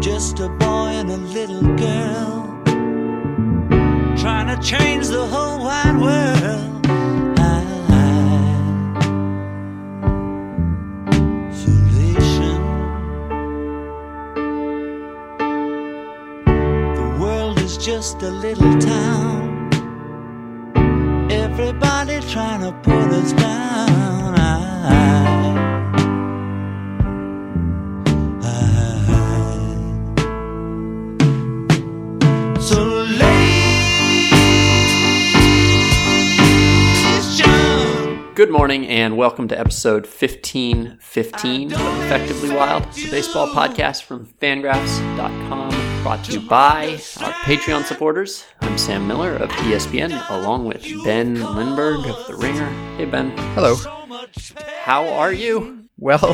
Just a boy and a little girl trying to change the whole wide world. Isolation. The world is just a little town. Everybody trying to put us down. Morning and welcome to episode 1515 of Effectively Wild, the baseball podcast from fangraphs.com, brought to you by our Patreon supporters. I'm Sam Miller of ESPN, along with Ben Lindbergh of The Ringer. Hey, Ben. Hello. How are you? Well,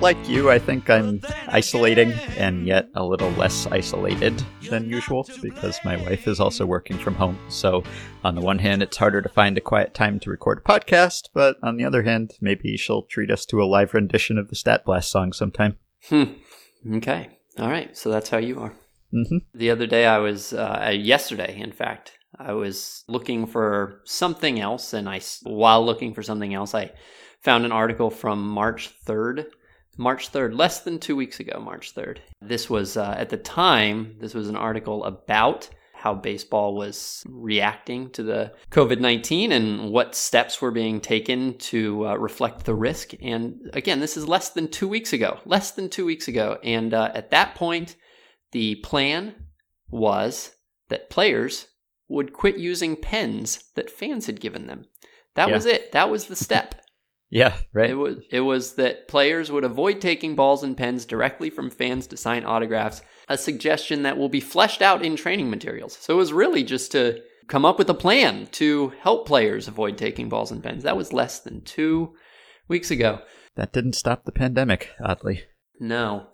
like you, I think I'm isolating and yet a little less isolated than usual because my wife is also working from home. So, on the one hand, it's harder to find a quiet time to record a podcast, but on the other hand, maybe she'll treat us to a live rendition of the Stat Blast song sometime. Hmm. Okay. All right. So that's how you are. hmm The other day, I was, uh, yesterday, in fact, I was looking for something else. And I, while looking for something else, I found an article from March 3rd. March 3rd, less than two weeks ago, March 3rd. This was, uh, at the time, this was an article about how baseball was reacting to the COVID 19 and what steps were being taken to uh, reflect the risk. And again, this is less than two weeks ago, less than two weeks ago. And uh, at that point, the plan was that players would quit using pens that fans had given them. That Yeah. was it. That was the step. Yeah, right. It was it was that players would avoid taking balls and pens directly from fans to sign autographs, a suggestion that will be fleshed out in training materials. So it was really just to come up with a plan to help players avoid taking balls and pens. That was less than 2 weeks ago. That didn't stop the pandemic, oddly. No.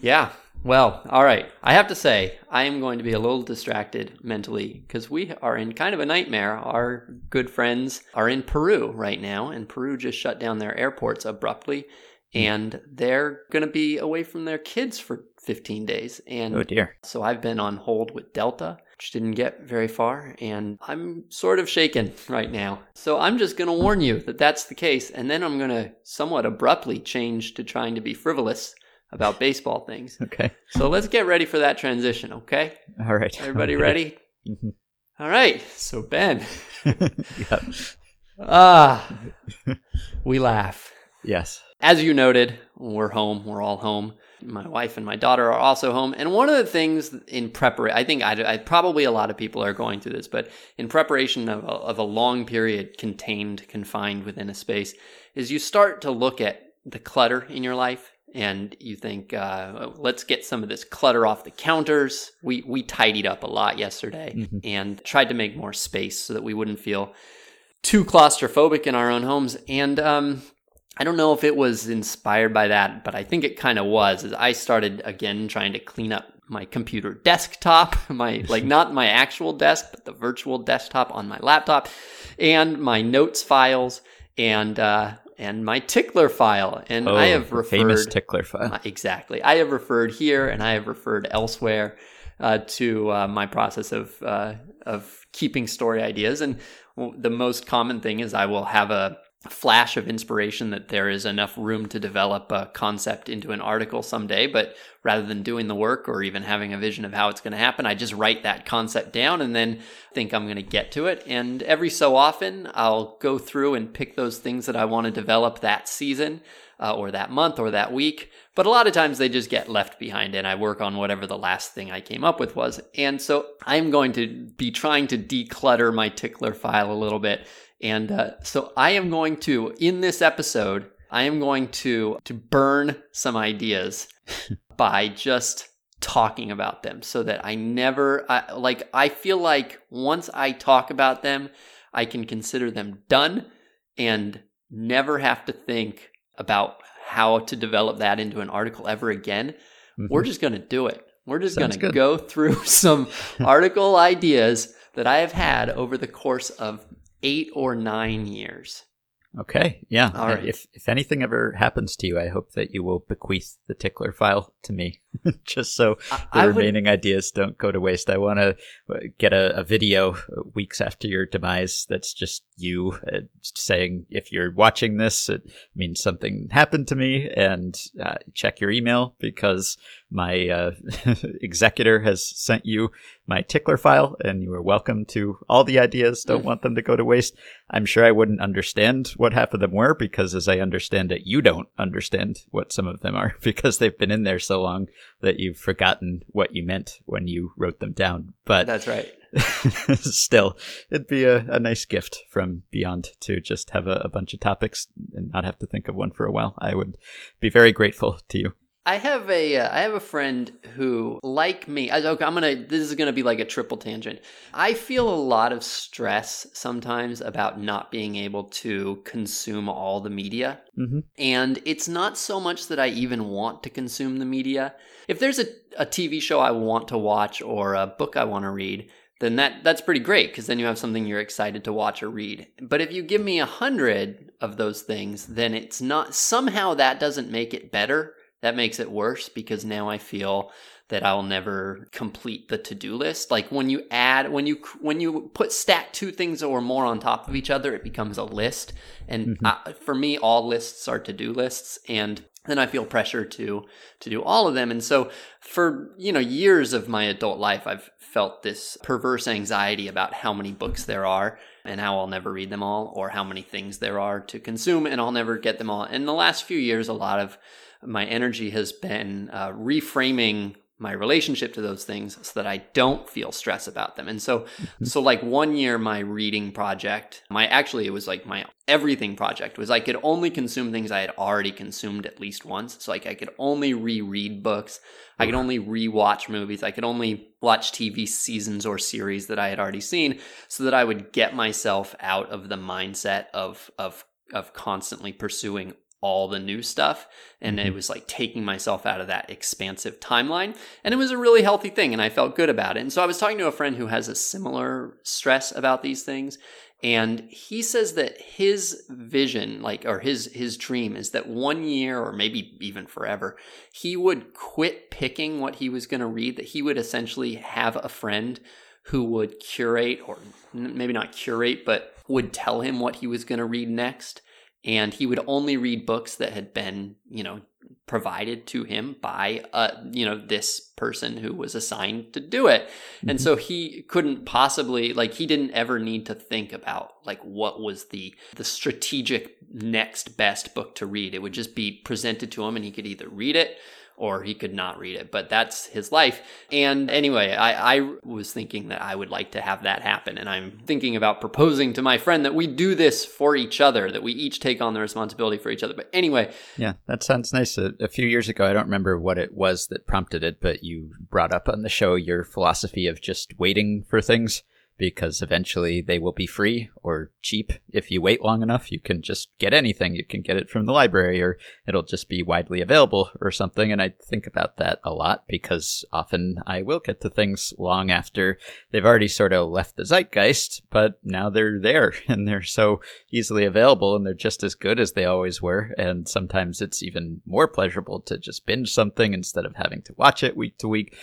Yeah. Well, all right. I have to say, I am going to be a little distracted mentally because we are in kind of a nightmare. Our good friends are in Peru right now, and Peru just shut down their airports abruptly, hmm. and they're going to be away from their kids for 15 days. And Oh dear. so I've been on hold with Delta, which didn't get very far, and I'm sort of shaken right now. So I'm just going to warn you that that's the case, and then I'm going to somewhat abruptly change to trying to be frivolous about baseball things. Okay. So let's get ready for that transition, okay? All right. Everybody Okay. ready? Mhm. All right. So Ben, yeah. ah, we laugh. Yes. As you noted, we're home. We're all home. My wife and my daughter are also home. And one of the things in preparation, I think I, I probably a lot of people are going through this, but in preparation of a, of a long period contained, confined within a space, is you start to look at the clutter in your life and you think, uh, let's get some of this clutter off the counters. We we tidied up a lot yesterday Mhm. and tried to make more space so that we wouldn't feel too claustrophobic in our own homes. And um, I don't know if it was inspired by that, but I think it kind of was. As I started again trying to clean up my computer desktop, my like not my actual desk, but the virtual desktop on my laptop, and my notes files, and uh, and my tickler file. And I Oh, have referred famous tickler file. exactly. I have referred here and I have referred elsewhere uh, to uh, my process of uh, of keeping story ideas. And the most common thing is I will have a flash of inspiration that there is enough room to develop a concept into an article someday. But rather than doing the work or even having a vision of how it's going to happen, I just write that concept down and then think I'm going to get to it. And every so often, I'll go through and pick those things that I want to develop that season uh, or that month or that week. But a lot of times they just get left behind and I work on whatever the last thing I came up with was. And so I'm going to be trying to declutter my tickler file a little bit. And uh, so I am going to, in this episode, I am going to to burn some ideas by just talking about them so that I never I, like I feel like once I talk about them I can consider them done and never have to think about how to develop that into an article ever again. Mhm. We're just going to do it. We're just going to go through some article ideas that I have had over the course of 8 or 9 years. Okay, yeah. All right. If if anything ever happens to you, I hope that you will bequeath the tickler file to me. just so the I would- remaining ideas don't go to waste. I want to get a, a video weeks after your demise that's just you uh, saying, if you're watching this, it means something happened to me, and uh, check your email because my uh, executor has sent you my tickler file, and you are welcome to all the ideas. Don't want them to go to waste. I'm sure I wouldn't understand what half of them were because, as I understand it, you don't understand what some of them are because they've been in there so long that you've forgotten what you meant when you wrote them down. But That's right. still, it'd be a, a nice gift from Beyond to just have a, a bunch of topics and not have to think of one for a while. I would be very grateful to you. I have a uh, I have a friend who, like me, I, okay, I'm gonna. This is gonna be like a triple tangent. I feel a lot of stress sometimes about not being able to consume all the media, Mhm. and it's not so much that I even want to consume the media. If there's a, a TV show I want to watch or a book I want to read, then that that's pretty great because then you have something you're excited to watch or read. But if you give me a hundred of those things, then it's not somehow that doesn't make it better. That makes it worse because now I feel that I'll never complete the to-do list. Like when you add when you when you put stack two things or more on top of each other, it becomes a list. And uh, for me, all lists are to-do lists, and then I feel pressure to to do all of them. And so for you know years of my adult life, I've felt this perverse anxiety about how many books there are and how I'll never read them all, or how many things there are to consume and I'll never get them all. In the last few years, a lot of my energy has been uh, reframing my relationship to those things so that I don't feel stress about them. And so so like one year my reading project, my actually it was like my everything project was I could only consume things I had already consumed at least once. So like I could only reread books, I could only rewatch movies, I could only watch TV seasons or series that I had already seen so that I would get myself out of the mindset of of of constantly pursuing all the new stuff and it mm-hmm. was like taking myself out of that expansive timeline and it was a really healthy thing and I felt good about it. And so I was talking to a friend who has a similar stress about these things and he says that his vision like or his his dream is that one year or maybe even forever he would quit picking what he was going to read that he would essentially have a friend who would curate or maybe not curate but would tell him what he was going to read next and he would only read books that had been you know provided to him by uh you know this person who was assigned to do it. And so he couldn't possibly like he didn't ever need to think about like what was the the strategic next best book to read. It would just be presented to him and he could either read it or he could not read it but that's his life. And anyway I, I was thinking that i would like to have that happen. And i'm thinking about proposing to my friend that we do this for each other that we each take on the responsibility for each other. But anyway. Yeah, that sounds nice. A, a few years ago, I don't remember what it was that prompted it, but you brought up on the show your philosophy of just waiting for things because eventually they will be free or cheap. If you wait long enough, you can just get anything. You can get it from the library or it'll just be widely available or something. And I think about that a lot because often I will get to things long after they've already sort of left the zeitgeist, but now they're there and they're so easily available and they're just as good as they always were. And sometimes it's even more pleasurable to just binge something instead of having to watch it week to week.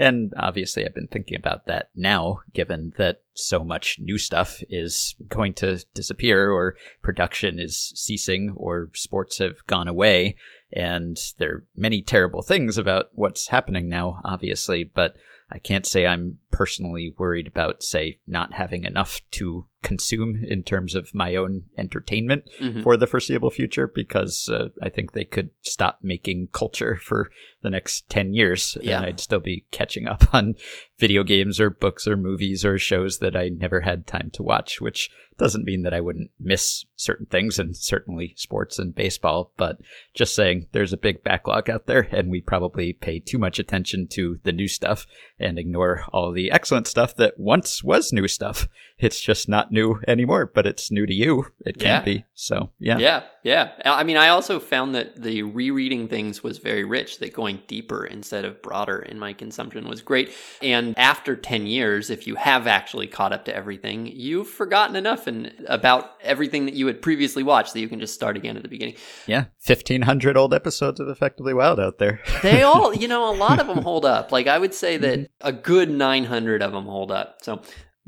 And obviously, I've been thinking about that now, given that so much new stuff is going to disappear, or production is ceasing, or sports have gone away. And there are many terrible things about what's happening now, obviously, but I can't say I'm personally worried about, say, not having enough to consume in terms of my own entertainment Mhm. for the foreseeable future because uh, I think they could stop making culture for the next 10 years Yeah. and I'd still be catching up on video games or books or movies or shows that I never had time to watch, which doesn't mean that I wouldn't miss certain things and certainly sports and baseball, but just saying there's a big backlog out there and we probably pay too much attention to the new stuff and ignore all the excellent stuff that once was new stuff. It's just not new anymore, but it's new to you. It can Yeah. be. So, yeah. Yeah, yeah. I mean, I also found that the rereading things was very rich, that going deeper instead of broader in my consumption was great. And after 10 years, if you have actually caught up to everything, you've forgotten enough and about everything that you had previously watched that you can just start again at the beginning. Yeah, fifteen hundred old episodes of Effectively Wild out there. They all, you know, a lot of them hold up. Like I would say that mm-hmm. a good 900 of them hold up. So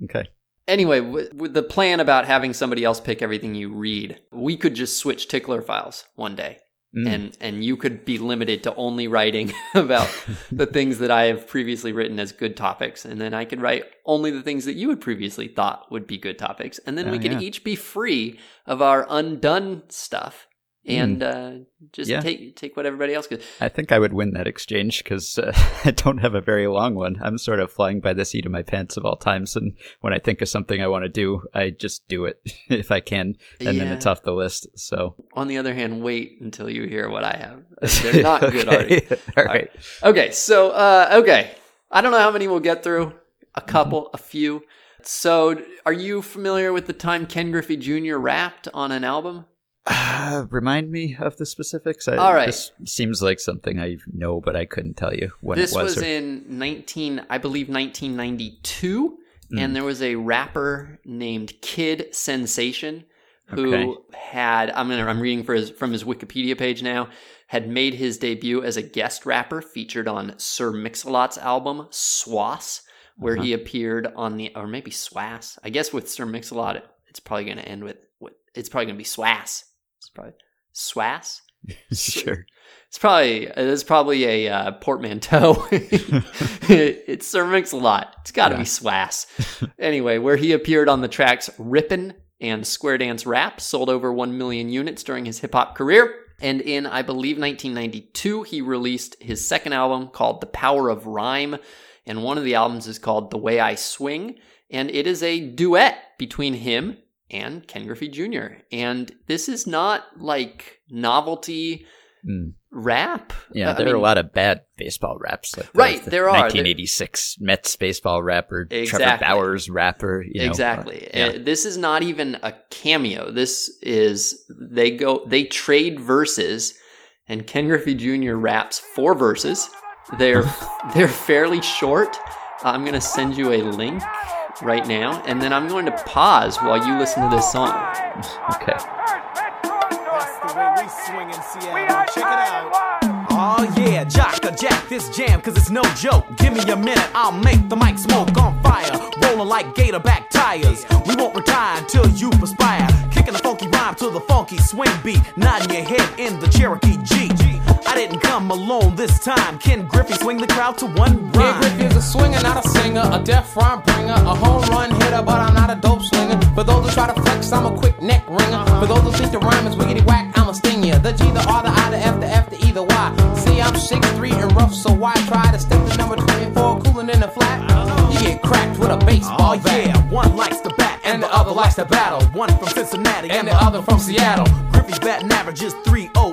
okay. Anyway, with, the plan about having somebody else pick everything you read, we could just switch tickler files one day. Mm. And and you could be limited to only writing about the things that I have previously written as good topics, and then I could write only the things that you had previously thought would be good topics, and then Oh, we could yeah. each be free of our undone stuff and uh, just. Yeah. take take what everybody else could. I think I would win that exchange because uh, I don't have a very long one. I'm sort of flying by the seat of my pants at all times, and when I think of something I want to do, I just do it if I can, and then it's off the list. So On the other hand, wait until you hear what I have. They're not good Okay. already. all right. Okay, so uh, okay, I don't know how many we'll get through. A couple, a few. So, are you familiar with the time Ken Griffey Jr. rapped on an album? Uh, remind me of the specifics. I, All right. This seems like something I know, but I couldn't tell you when this it was. was or- in 19, I believe, 1992, and there was a rapper named Kid Sensation who Okay. had I'm gonna I'm reading for his, from his Wikipedia page now had made his debut as a guest rapper featured on Sir Mix-a-Lot's album Swass, where he appeared on the or maybe Swass. I guess with Sir Mix-a-Lot, it's probably gonna end with what it's probably gonna be Swass. Probably Swass. sure. It's probably it's probably a uh, portmanteau. it Sir Mix-a-Lot. It's got to be Yeah. Swass. anyway, where he appeared on the tracks "Rippin'" and "Square Dance Rap," sold over one million units during his hip hop career. And in I believe 1992, he released his second album called "The Power of Rhyme," and one of the albums is called "The Way I Swing," and it is a duet between him and Ken Griffey Jr. And this is not like novelty Mm. rap. Yeah, Uh, I there are a lot of bad baseball raps. Like Right, the there are. 1986 Mets baseball rapper, Trevor Exactly. Bowers rapper. You know, exactly. uh, yeah. Uh, this is not even a cameo. This is they go they trade verses, and Ken Griffey Jr. raps four verses. They're they're fairly short. I'm gonna send you a link right now, and then I'm going to pause while you listen to this song. okay. That's the way we swing in Seattle. Check it out. Oh yeah, jock a jack this jam, cause it's no joke. Give me a minute, I'll make the mic smoke on fire. Rolling like gator back tires. We won't retire until you perspire. Kicking the funky rhyme to the funky swing beat. Nodding your head in the Cherokee G. I didn't come alone this time. Ken Griffey swing the crowd to one Ken rhyme. Griffey is a swinger, not a singer, a deaf rhyme bringer, a home run hitter, but I'm not a dope slinger. For those who try to flex, I'm a quick neck ringer. Uh-huh. For those who think the rhyme is wiggity whack, I'm a sting ya. The G, the R, the I, the F, the F, the E, the Y. See, I'm 6'3 and rough, so why try to step the number 24, cooling in the flat? You get cracked with a baseball Oh bat. yeah, one likes the bat And the other likes to battle. One from Cincinnati And the other from Seattle. Griffey's batting average is 300, and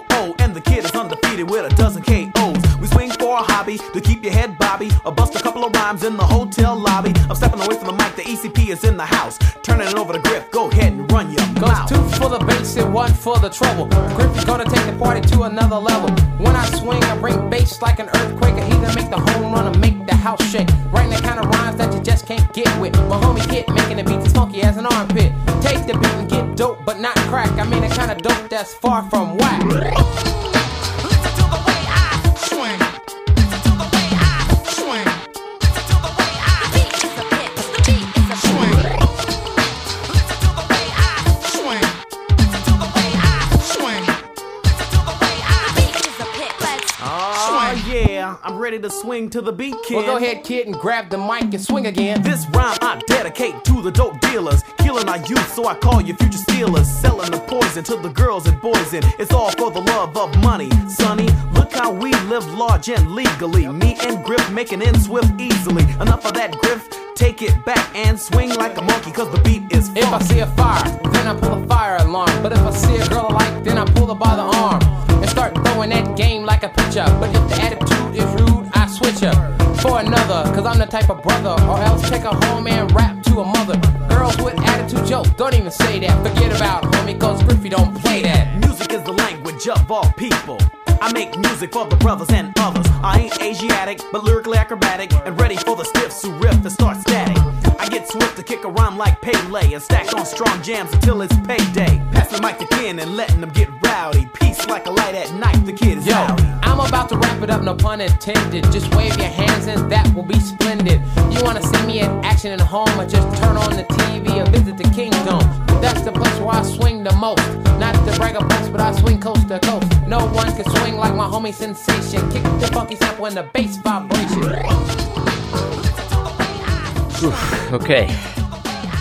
the kid is undefeated with a dozen KOs. We swing for a hobby to keep your head bobby, or bust a couple of rhymes in the hotel lobby. I'm stepping away from the mic, the ECP is in the house. Turning it over to Griff, go ahead run your Goes mouth. two for the bass and one for the trouble. Griffey's gonna take the party to another level. When I swing, I bring bass like an earthquake. I either make the home run or make the house shake. Writing the kind of rhymes that you just can't get with. My homie Kit making the beats as funky as an armpit. Take the beat and get dope, but not crack. I mean the kind of dope that's far from whack. Ready to swing to the beat, kid. Well, go ahead, kid, and grab the mic and swing again. This rhyme I dedicate to the dope dealers, killing our youth, so I call you future stealers, selling the poison to the girls and boys, and it's all for the love of money. Sonny, look how we live large and legally. Me and Griff making ends swift easily. Enough of that, Griff. Take it back and swing like a monkey, cause the beat is If I see a fire, then I pull a fire alarm. But if I see a girl I like, then I pull her by the arm and start throwing that game like a pitcher. But if the attitude is rude, switch for another. Cause I'm the type of brother, or else take a home and rap to a mother. Girls with attitude, yo, don't even say that. Forget about homie, cause don't play that. Music is the language of all people. I make music for the brothers and others. I ain't Asiatic, but lyrically acrobatic and ready for the stiffs who riff and start static. I get swift to kick a rhyme like Pele and stack on strong jams until it's payday. Pass the mic to Ken and letting them get rowdy. Peace like a light at night, the kid is Yo, rowdy. I'm about to wrap it up, no pun intended. Just wave your hands and that will be splendid. You wanna see me in action at home or just turn on the TV or visit the Kingdom? That's the place where I swing the most. Not to brag a boast, but I swing coast to coast. No one can swing like my homie Sensation. Kick the funky sample and the bass vibration. Okay.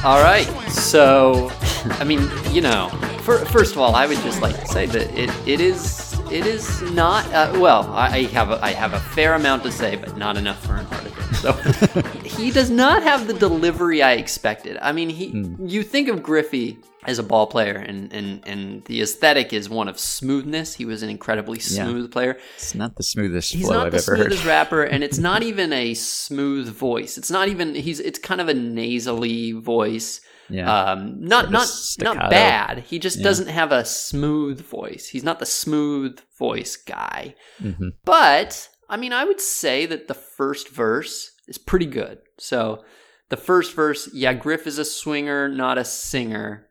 All right. So, I mean, you know, fir- first of all, I would just like to say that it, it is it is not uh, well. I I have a, I have a fair amount to say, but not enough for an article. So he does not have the delivery I expected. I mean, he you think of Griffey as a ball player, and and and the aesthetic is one of smoothness. He was an incredibly Yeah. smooth player. It's not the smoothest He's flow not I've the ever heard. smoothest rapper, and it's not even a smooth voice. It's not even he's. It's kind of a nasally voice. Yeah. Um, not not not bad. He just Yeah. doesn't have a smooth voice. He's not the smooth voice guy. Mhm. But I mean, I would say that the first verse is pretty good. So the first verse, yeah, Griff is a swinger, not a singer.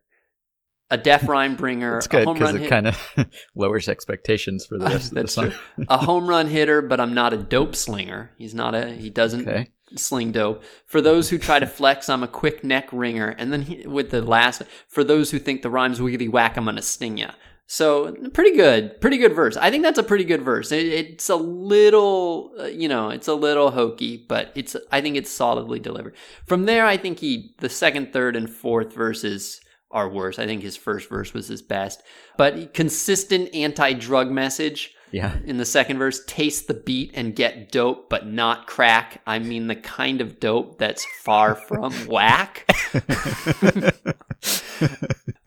A deaf rhyme bringer, It's a good home because run it hit- kind of lowers expectations for the rest of the song. a home run hitter, but I'm not a dope slinger. He's not a. He doesn't Okay. Sling dope. For those who try to flex, I'm a quick neck ringer. And then he, with the last, for those who think the rhymes wiggity whack, I'm gonna sting ya. So pretty good, pretty good verse. I think that's a pretty good verse. It, it's a little, uh, you know, it's a little hokey, but it's. I think it's solidly delivered. From there, I think he the second, third, and fourth verses are worse. I think his first verse was his best, but consistent anti-drug message Yeah. in the second verse taste the beat and get dope but not crack. I mean the kind of dope that's far from whack.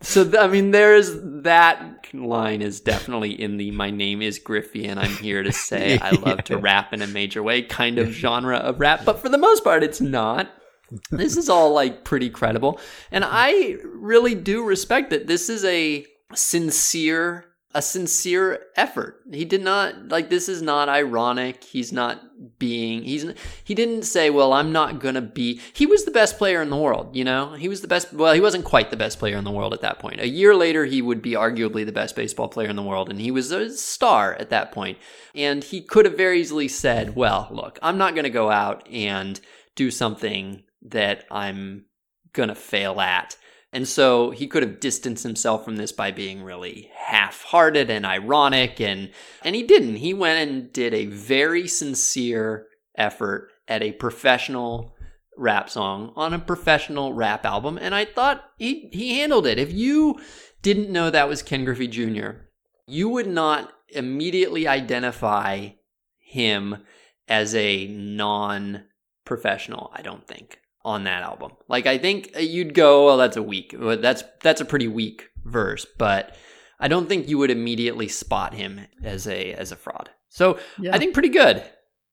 So i mean there's that line is definitely in the my name is griffey and i'm here to say i love to rap in a major way kind of genre of rap. But for the most part it's not. This is all like pretty credible. And i really do respect that this is a sincere a sincere effort. He did not like this is not ironic. He's not being he's he didn't say well i'm not gonna be he was the best player in the world you know? He was the best well he wasn't quite the best player in the world at that point. A year later he would be arguably the best baseball player in the world and he was a star at that point. and he could have very easily said well look i'm not gonna go out and do something that i'm gonna fail at and so he could have distanced himself from this by being really half-hearted and ironic and and he didn't. He went and did a very sincere effort at a professional rap song on a professional rap album and I thought he he handled it. If you didn't know that was Ken Griffey Jr., you would not immediately identify him as a non-professional, I don't think on that album. Like I think uh, you'd go, well, that's a weak, that's that's a pretty weak verse, but I don't think you would immediately spot him as a as a fraud. So Yeah. I think pretty good.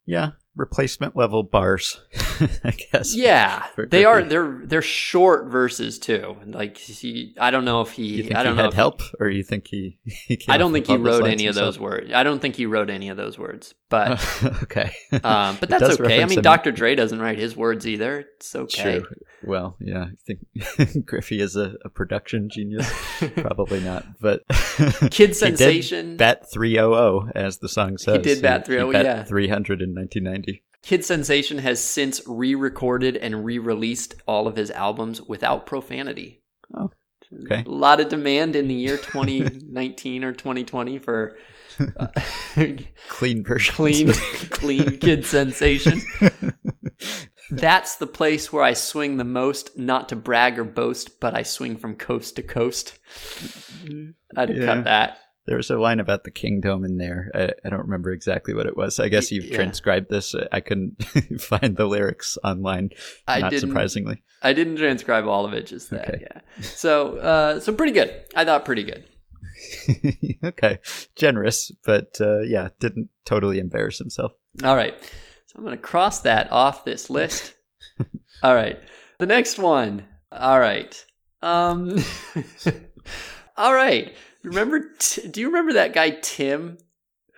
Yeah. Replacement level bars, I guess. Yeah, For they are. Griffey. They're they're short verses too. Like he, I don't know if he. You think I don't he know had if he- help, or you think he? he I don't think he wrote any of those words. I don't think he wrote any of those words. But okay. um, but that's okay. I mean. Dr. Dre doesn't write his words either. It's okay. True. Well, yeah, I think Griffey is a, a production genius. Probably not, but Kid Sensation. bat 300, as the song says. He did bat 300, yeah. 300 in 1990. Kid Sensation has since re-recorded and re-released all of his albums without profanity. Oh, okay. A lot of demand in the year 2019 or 2020 for uh, Clean version. clean, clean Kid Sensation. That's the place where I swing the most, not to brag or boast, but I swing from coast to coast. I'd Yeah. cut that. There was a line about the kingdom in there. I, I don't remember exactly what it was. I guess you've Yeah. transcribed this. I couldn't find the lyrics online. I not surprisingly. I didn't transcribe all of it, just that. Okay. Yeah. So, uh, so pretty good. I thought pretty good. okay, generous, but uh, yeah, didn't totally embarrass himself. All right. So I'm going to cross that off this list. All right. The next one. All right. Um All right. Remember do you remember that guy Tim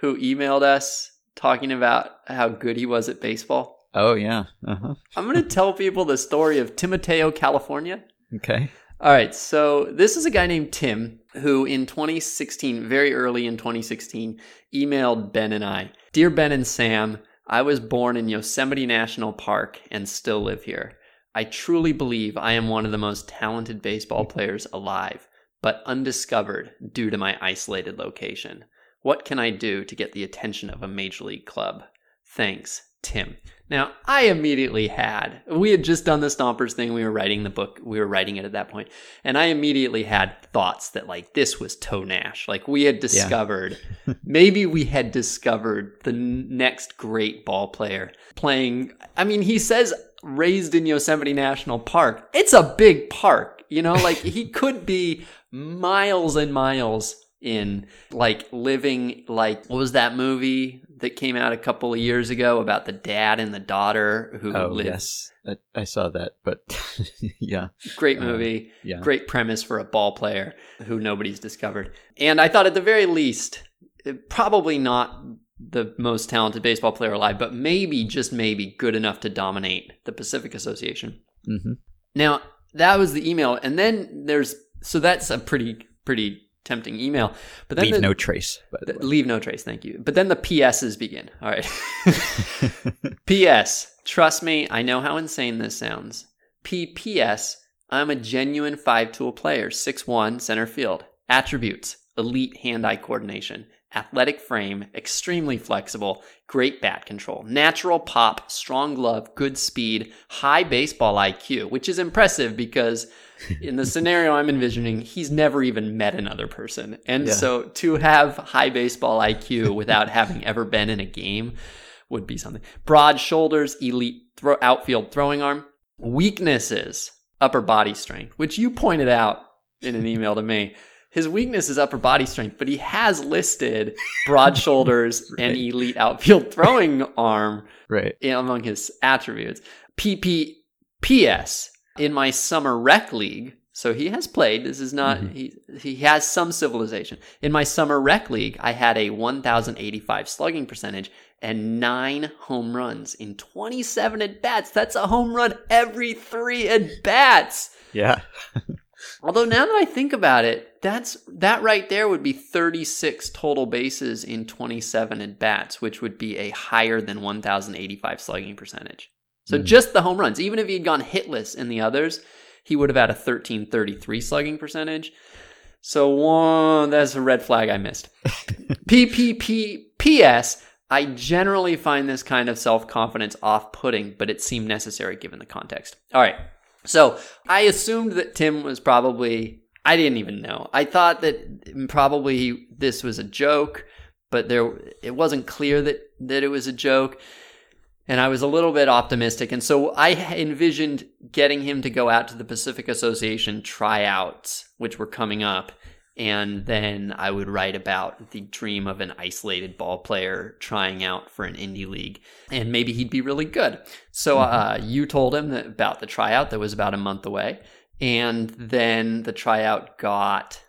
who emailed us talking about how good he was at baseball? Oh yeah. Uh-huh. I'm going to tell people the story of Timoteo, California. Okay. All right, so this is a guy named Tim who in 2016, very early in 2016, emailed Ben and I Dear Ben and Sam, I was born in Yosemite National Park and still live here. I truly believe I am one of the most talented baseball players alive, but undiscovered due to my isolated location. What can I do to get the attention of a major league club? Thanks, Tim. Now, I immediately had, we had just done the Stompers thing. We were writing the book, we were writing it at that point, And I immediately had thoughts that, like, this was Toe Nash. Like, we had discovered, maybe we had discovered the next great ball player playing. I mean, he says raised in Yosemite National Park. It's a big park, you know, like, he could be miles and miles in like living like what was that movie that came out a couple of years ago about the dad and the daughter who Oh lived yes, I, I saw that, but yeah, great Uh, movie. yeah. great premise for a ball player who nobody's discovered. And i thought at the very least eh, probably not the most talented baseball player alive but maybe just maybe good enough to dominate the pacific association. Hmm now that was the email and then there's so that's a pretty pretty tempting email but then leave the- no trace. The Leave no trace, thank you. But then the PSs begin. All right. PS, trust me, I know how insane this sounds. PPS, I'm a genuine five tool player, six one center field. Attributes, elite hand eye coordination, athletic frame, extremely flexible, great bat control, natural pop, strong glove, good speed, high baseball IQ, which is impressive because in the scenario I'm envisioning, he's never even met another person. And Yeah. so to have high baseball IQ without having ever been in a game would be something. Broad shoulders, elite throw, outfield throwing arm. Weaknesses, upper body strength, which you pointed out in an email to me. His weakness is upper body strength, but he has listed broad shoulders and elite outfield throwing arm right. among his attributes. PPPS in my summer rec league. So he has played. This is not mm-hmm. he he has some civilization. In my summer rec league, I had a 1085 slugging percentage and 9 home runs in 27 at bats. That's a home run every 3 at bats. Yeah. Although now that I think about it, that's that right there would be 36 total bases in 27 at bats, which would be a higher than 1085 slugging percentage. So hmm. just the home runs, even if he'd gone hitless in the others, he would have had a 1333 slugging percentage. So one that's a red flag I missed. PPPPS I generally find this kind of self-confidence off-putting, but it seemed necessary given the context. All right. So I assumed that Tim was probably, I didn't even know. I thought that probably this was a joke, but there, it wasn't clear that, that it was a joke. And I was a little bit optimistic. And so I envisioned getting him to go out to the Pacific Association tryouts, which were coming up. And then I would write about the dream of an isolated ball player trying out for an indie league. And maybe he'd be really good. So uh, you told him that about the tryout that was about a month away. And then the tryout got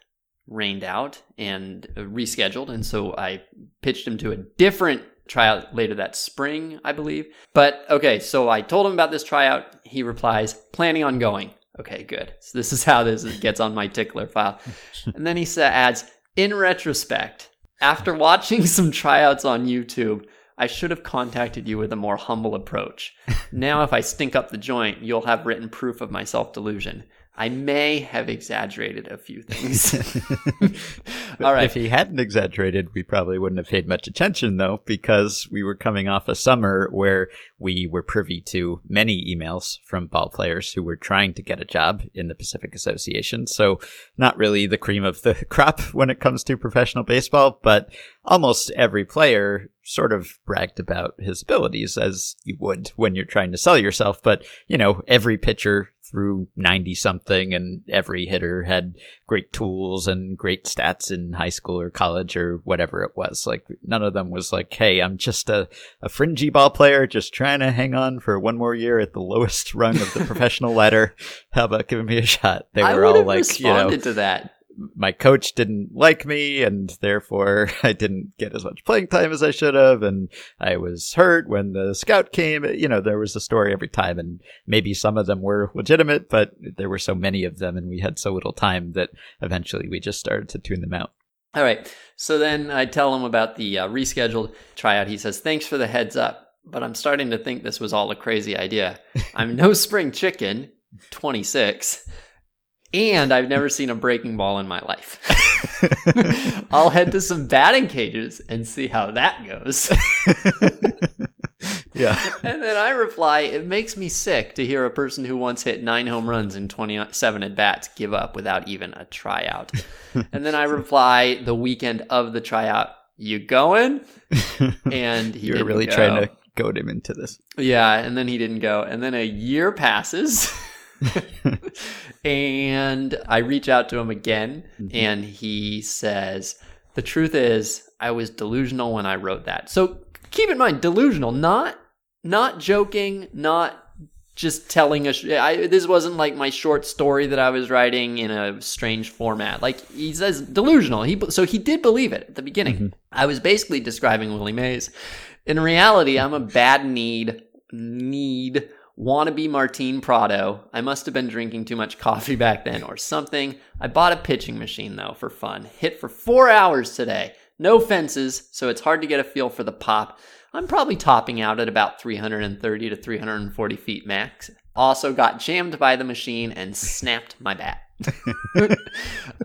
rained out and uh, rescheduled. And so I pitched him to a different tryout later that spring, I believe. But okay, so I told him about this tryout. He replies, planning on going. Okay, good. So this is how this gets on my tickler file. And then he sa- adds, in retrospect, after watching some tryouts on YouTube, I should have contacted you with a more humble approach. Now, if I stink up the joint, you'll have written proof of my self delusion. I may have exaggerated a few things. All right. If he hadn't exaggerated, we probably wouldn't have paid much attention, though, because we were coming off a summer where we were privy to many emails from ball players who were trying to get a job in the Pacific Association. So, not really the cream of the crop when it comes to professional baseball, but almost every player sort of bragged about his abilities as you would when you're trying to sell yourself. But, you know, every pitcher threw 90 something and every hitter had great tools and great stats in high school or college or whatever it was. Like none of them was like, Hey, I'm just a, a fringy ball player, just trying to hang on for one more year at the lowest rung of the professional ladder. How about giving me a shot? They were all like, you know, to that. My coach didn't like me, and therefore I didn't get as much playing time as I should have, and I was hurt when the scout came. You know, there was a story every time, and maybe some of them were legitimate, but there were so many of them, and we had so little time that eventually we just started to tune them out. All right. So then I tell him about the uh, rescheduled tryout. He says, Thanks for the heads up, but I'm starting to think this was all a crazy idea. I'm no spring chicken, 26, and I've never seen a breaking ball in my life. I'll head to some batting cages and see how that goes. yeah. And then I reply, It makes me sick to hear a person who once hit nine home runs in 27 at bats give up without even a tryout. and then I reply, The weekend of the tryout, you going? And he you were didn't really go. trying to goad him into this. Yeah, and then he didn't go. And then a year passes. and I reach out to him again, mm-hmm. and he says, The truth is, I was delusional when I wrote that. So keep in mind, delusional, not not joking, not just telling a. Sh- I, this wasn't like my short story that I was writing in a strange format. Like he says, delusional. He so he did believe it at the beginning. Mm-hmm. I was basically describing Willie Mays. In reality, I'm a bad need need wannabe Martin Prado. I must have been drinking too much coffee back then or something. I bought a pitching machine though for fun. Hit for four hours today. No fences, so it's hard to get a feel for the pop. I'm probably topping out at about 330 to 340 feet max. Also got jammed by the machine and snapped my bat.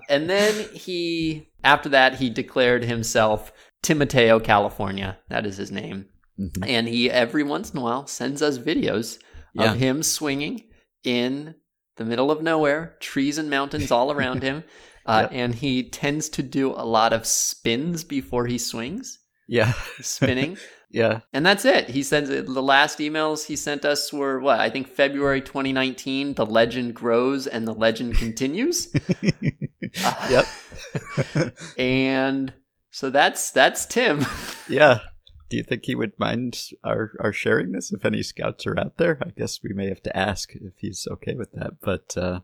and then he, after that, he declared himself Timoteo, California. That is his name. Mm-hmm. And he, every once in a while, sends us videos Yeah. of him swinging in the middle of nowhere, trees and mountains all around him. Uh, And he tends to do a lot of spins before he swings, Yeah. spinning. Yeah. And that's it. He sends it. The last emails he sent us were what? I think February 2019. The legend grows and the legend continues. Yep. And so that's that's Tim. Yeah. Do you think he would mind our, our sharing this if any scouts are out there? I guess we may have to ask if he's okay with that. But uh,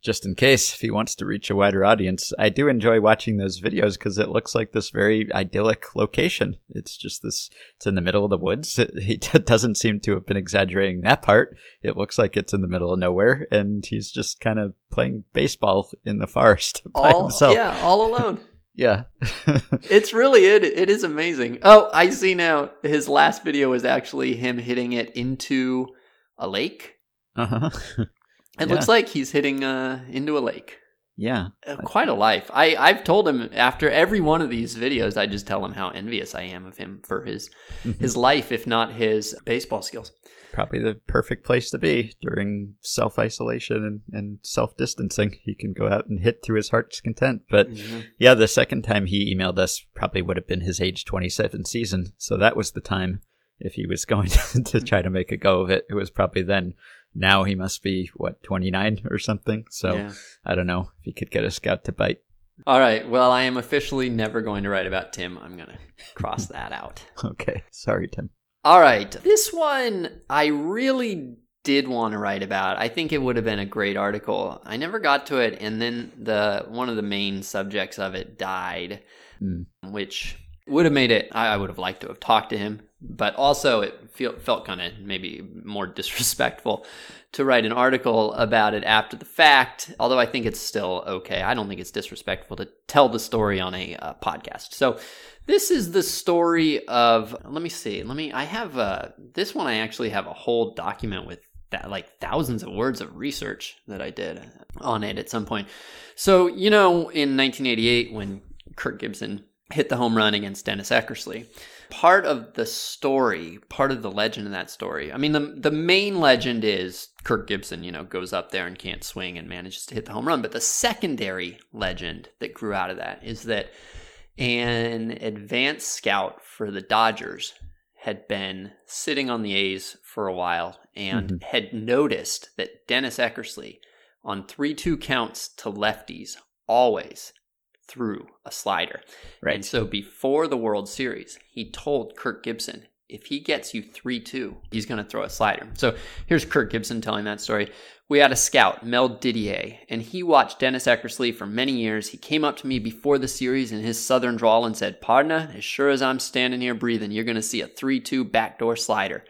just in case, if he wants to reach a wider audience, I do enjoy watching those videos because it looks like this very idyllic location. It's just this, it's in the middle of the woods. It, he doesn't seem to have been exaggerating that part. It looks like it's in the middle of nowhere and he's just kind of playing baseball in the forest by all himself. yeah, all alone. Yeah. It's really it. It is amazing. Oh, I see now. His last video was actually him hitting it into a lake. uh-huh. It Yeah. looks like he's hitting uh, into a lake. Yeah. Uh, quite a life. I I've told him after every one of these videos, I just tell him how envious I am of him for his Mm-hmm. his life, if not his baseball skills. Probably the perfect place to be during self isolation and, and self distancing. He can go out and hit to his heart's content. But mm-hmm. yeah, the second time he emailed us probably would have been his age 27 season. So that was the time if he was going to try to make a go of it. It was probably then. Now he must be, what, 29 or something? So Yeah. I don't know if he could get a scout to bite. All right. Well, I am officially never going to write about Tim. I'm gonna cross that out. Okay. Sorry, Tim. All right. This one I really did want to write about. I think it would have been a great article. I never got to it and then the one of the main subjects of it died, Hmm. which would have made it I, I would have liked to have talked to him, but also it feel, felt kind of maybe more disrespectful to write an article about it after the fact, although I think it's still okay. I don't think it's disrespectful to tell the story on a uh, podcast. So, this is the story of let me see. Let me I have uh this one I actually have a whole document with that like thousands of words of research that I did on it at some point. So, you know, in 1988 when Kirk Gibson hit the home run against Dennis Eckersley, part of the story, part of the legend in that story. I mean, the the main legend is Kirk Gibson, you know, goes up there and can't swing and manages to hit the home run. But the secondary legend that grew out of that is that an advanced scout for the Dodgers had been sitting on the A's for a while and mm-hmm. had noticed that Dennis Eckersley on 3 2 counts to lefties always threw a slider. Right. And so before the World Series, he told Kirk Gibson, if he gets you 3 2, he's going to throw a slider. So here's Kirk Gibson telling that story. We had a scout, Mel Didier, and he watched Dennis Eckersley for many years. He came up to me before the series in his southern drawl and said, Pardner, as sure as I'm standing here breathing, you're going to see a 3 2 backdoor slider.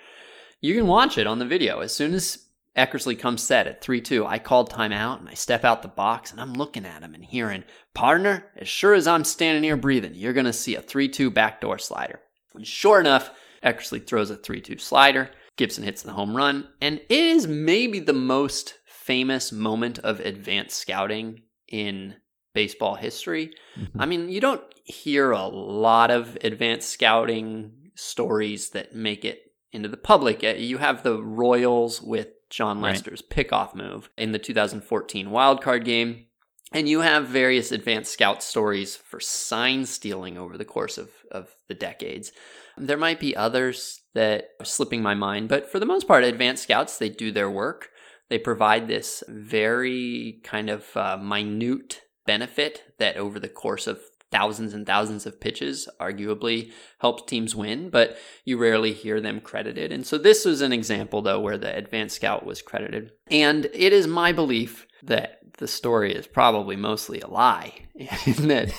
You can watch it on the video. As soon as Eckersley comes set at 3 2, I called timeout and I step out the box and I'm looking at him and hearing, Partner, as sure as I'm standing here breathing, you're going to see a 3 2 backdoor slider. And sure enough, Eckersley throws a 3 2 slider. Gibson hits the home run. And it is maybe the most famous moment of advanced scouting in baseball history. I mean, you don't hear a lot of advanced scouting stories that make it into the public. Uh, You have the Royals with Jon Right. Lester's pickoff move in the 2014 wildcard game. And you have various advanced scout stories for sign stealing over the course of, of the decades. There might be others that are slipping my mind, but for the most part, advanced scouts, they do their work. They provide this very kind of uh, minute benefit that over the course of thousands and thousands of pitches arguably helps teams win, but you rarely hear them credited. And so this was an example, though, where the advanced scout was credited. And it is my belief that the story is probably mostly a lie, and that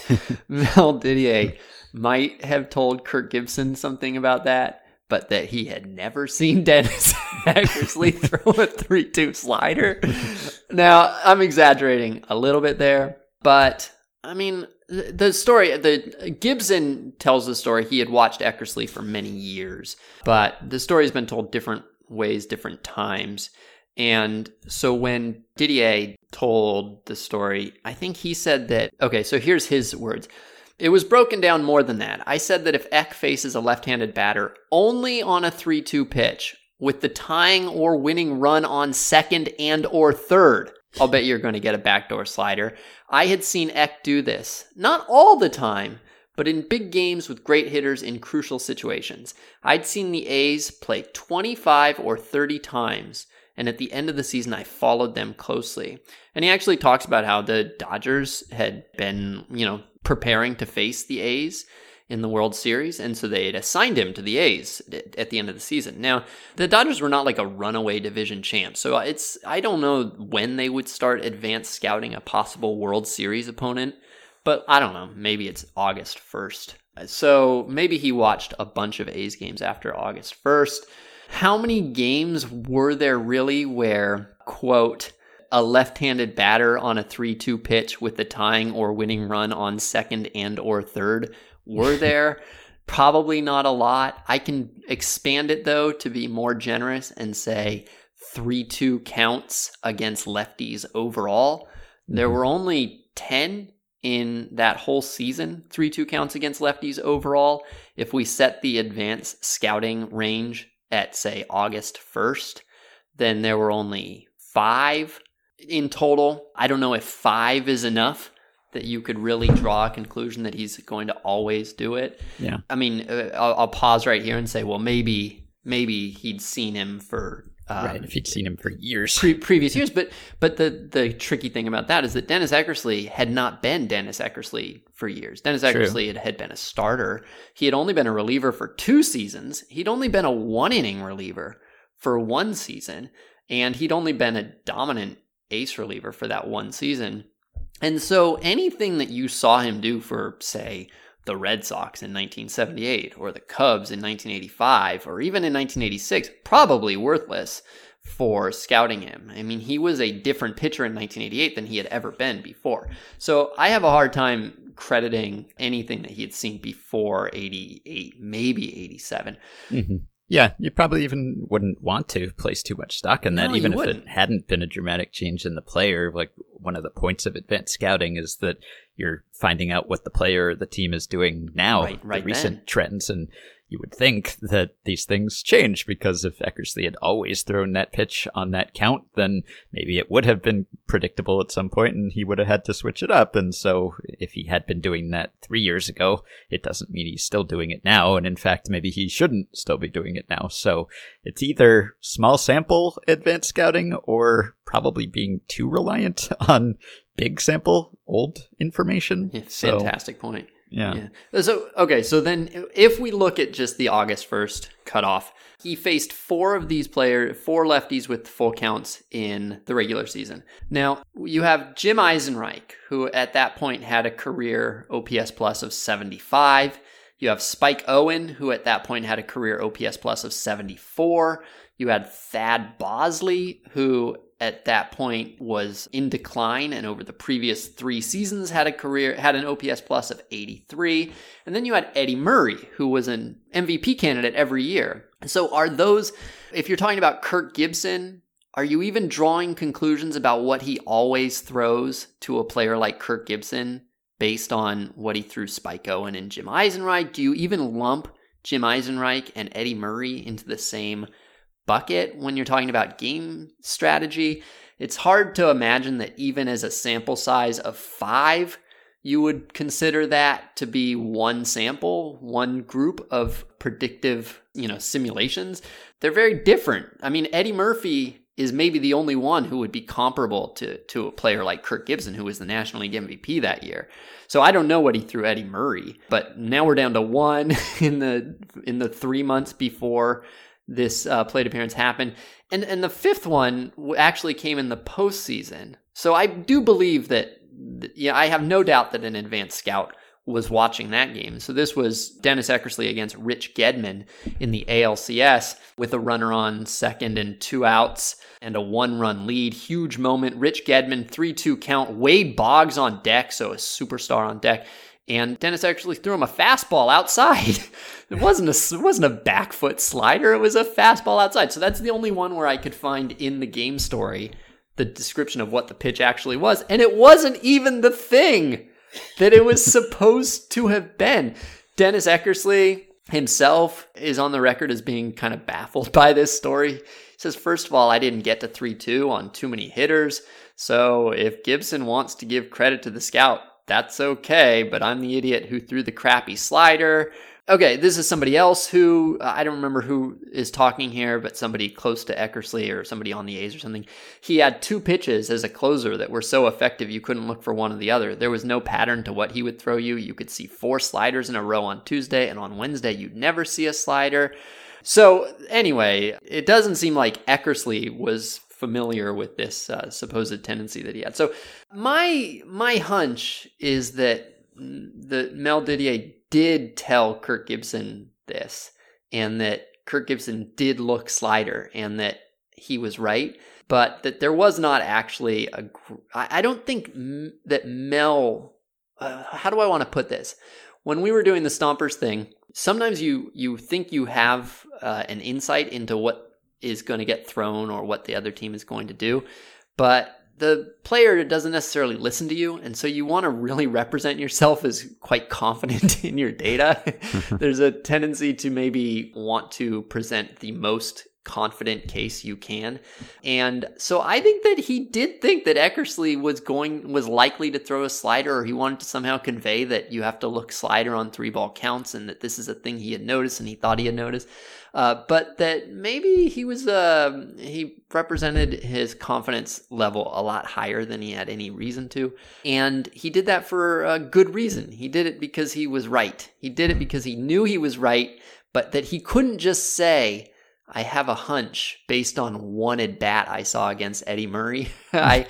Mel Didier might have told Kirk Gibson something about that. But that he had never seen Dennis Eckersley throw a 3 2 slider. Now, I'm exaggerating a little bit there, but I mean, the the story, the Gibson tells the story. He had watched Eckersley for many years, but the story has been told different ways, different times. And so when Didier told the story, I think he said that, okay, so here's his words. It was broken down more than that. I said that if Eck faces a left handed batter only on a 3 2 pitch with the tying or winning run on second and or third, I'll bet you're going to get a backdoor slider. I had seen Eck do this. Not all the time, but in big games with great hitters in crucial situations. I'd seen the A's play 25 or 30 times, and at the end of the season, I followed them closely. And he actually talks about how the Dodgers had been, you know, preparing to face the A's in the World Series, and so they had assigned him to the A's at- the end of the season. Now, the Dodgers were not like a runaway division champ, so it's I don't know when they would start advanced scouting a possible World Series opponent, but I don't know, maybe it's August 1st. So maybe he watched a bunch of A's games after August 1st. How many games were there really where, quote, a left-handed batter on a 3-2 pitch with the tying or winning run on second and or third were there. Probably not a lot. I can expand it though to be more generous and say 3-2 counts against lefties overall. There mm-hmm. were only 10 in that whole season 3-2 counts against lefties overall. If we set the advanced scouting range at say august 1st then there were only five in total. I don't know if five is enough that you could really draw a conclusion that he's going to always do it. Yeah. I mean, uh, I'll, I'll pause right here and say, well, maybe maybe he'd seen him for um, right. If you'd seen him for years. pre- previous years. But but the the tricky thing about that is that Dennis Eckersley had not been Dennis Eckersley for years. Dennis. Eckersley had, had been a starter. He had only been a reliever for two seasons. He'd only been a one inning reliever for one season, and he'd only been a dominant ace reliever for that one season. And so anything that you saw him do for, say, the Red Sox in 1978 or the Cubs in 1985 or even in 1986, probably worthless for scouting him. I mean, he was a different pitcher in 1988 than he had ever been before. So I have a hard time crediting anything that he had seen before 88, maybe 87. hmm Yeah, you probably even wouldn't want to place too much stock in that, No, even if wouldn't. it hadn't been a dramatic change in the player. Like one of the points of advanced scouting is that you're finding out what the player or the team is doing now, Right- right the recent then. trends, and you would think that these things change because if Eckersley had always thrown that pitch on that count, then maybe it would have been predictable at some point and he would have had to switch it up. And so if he had been doing that three years ago, it doesn't mean he's still doing it now. And in fact, maybe he shouldn't still be doing it now. So it's either small sample advanced scouting or probably being too reliant on big sample old information. Yeah, So- Fantastic point. Yeah. Yeah. So okay, so then if we look at just the August first cutoff, he faced four of these players, four lefties with full counts in the regular season. Now you have Jim Eisenreich, who at that point had a career OPS plus of 75. You have Spike Owen, who at that point had a career OPS plus of 74. You had Thad Bosley, who at that point was in decline and over the previous three seasons had a career had an OPS plus of 83 and then you had Eddie Murray who was an MVP candidate every year. So are those if you're talking about Kirk Gibson are you even drawing conclusions about what he always throws to a player like Kirk Gibson based on what he threw Spike Owen and Jim Eisenreich? Do you even lump Jim Eisenreich and Eddie Murray into the same bucket when you're talking about game strategy. It's hard to imagine that even as a sample size of five, you would consider that to be one sample, one group of predictive, you know, simulations. They're very different. I mean, Eddie Murphy is maybe the only one who would be comparable to to a player like Kirk Gibson, who was the National League MVP that year. So I don't know what he threw Eddie Murray, but now we're down to one in the in the three months before this uh, plate appearance happened. And and the fifth one actually came in the postseason. So I do believe that yeah, I have no doubt that an advanced scout was watching that game. So this was Dennis Eckersley against Rich Gedman in the ALCS with a runner on second and two outs and a one run lead. Huge moment. Rich Gedman, 3 2 count. Wade Boggs on deck, so a superstar on deck. And Dennis actually threw him a fastball outside. it wasn't a it wasn't a back foot slider. It was a fastball outside. So that's the only one where I could find in the game story the description of what the pitch actually was, and it wasn't even the thing that it was supposed to have been. Dennis Eckersley himself is on the record as being kind of baffled by this story. He says, first of all, I didn't get to 3 2 on too many hitters. So if Gibson wants to give credit to the scout, that's okay, but I'm the idiot who threw the crappy slider. Okay, this is somebody else who uh, I don't remember who is talking here, but somebody close to Eckersley or somebody on the A's or something. He had two pitches as a closer that were so effective you couldn't look for one or the other. There was no pattern to what he would throw you. You could see four sliders in a row on Tuesday, and on Wednesday you'd never see a slider. So anyway, it doesn't seem like Eckersley was familiar with this uh, supposed tendency that he had. So my my hunch is that the Mel Didier did tell Kirk Gibson this, and that Kirk Gibson did look slider, and that he was right, but that there was not actually a. I don't think that Mel. Uh, how do I want to put this? When we were doing the Stompers thing, sometimes you you think you have uh, an insight into what is going to get thrown or what the other team is going to do, but the player doesn't necessarily listen to you, and so you want to really represent yourself as quite confident in your data. There's a tendency to maybe want to present the most confident case you can. And so I think that he did think that Eckersley was going was likely to throw a slider or he wanted to somehow convey that you have to look slider on three ball counts and that this is a thing he had noticed and he thought he had noticed. Uh, but that maybe he was uh, he represented his confidence level a lot higher than he had any reason to, and he did that for a good reason. He did it because he was right. He did it because he knew he was right, but that he couldn't just say, "I have a hunch based on one at bat I saw against Eddie Murray." I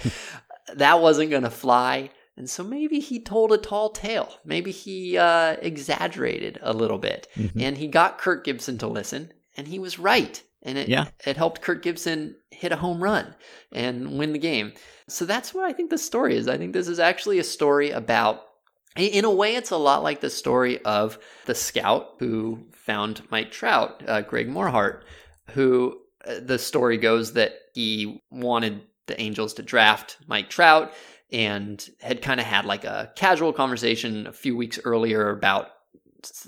that wasn't going to fly. And so maybe he told a tall tale. Maybe he uh, exaggerated a little bit. And he got Kirk Gibson to listen, and he was right. And it, Yeah. it helped Kirk Gibson hit a home run and win the game. So that's what I think the story is. I think this is actually a story about, in a way, it's a lot like the story of the scout who found Mike Trout, uh, Greg Morhardt, who uh, the story goes that he wanted the Angels to draft Mike Trout and had kind of had like a casual conversation a few weeks earlier about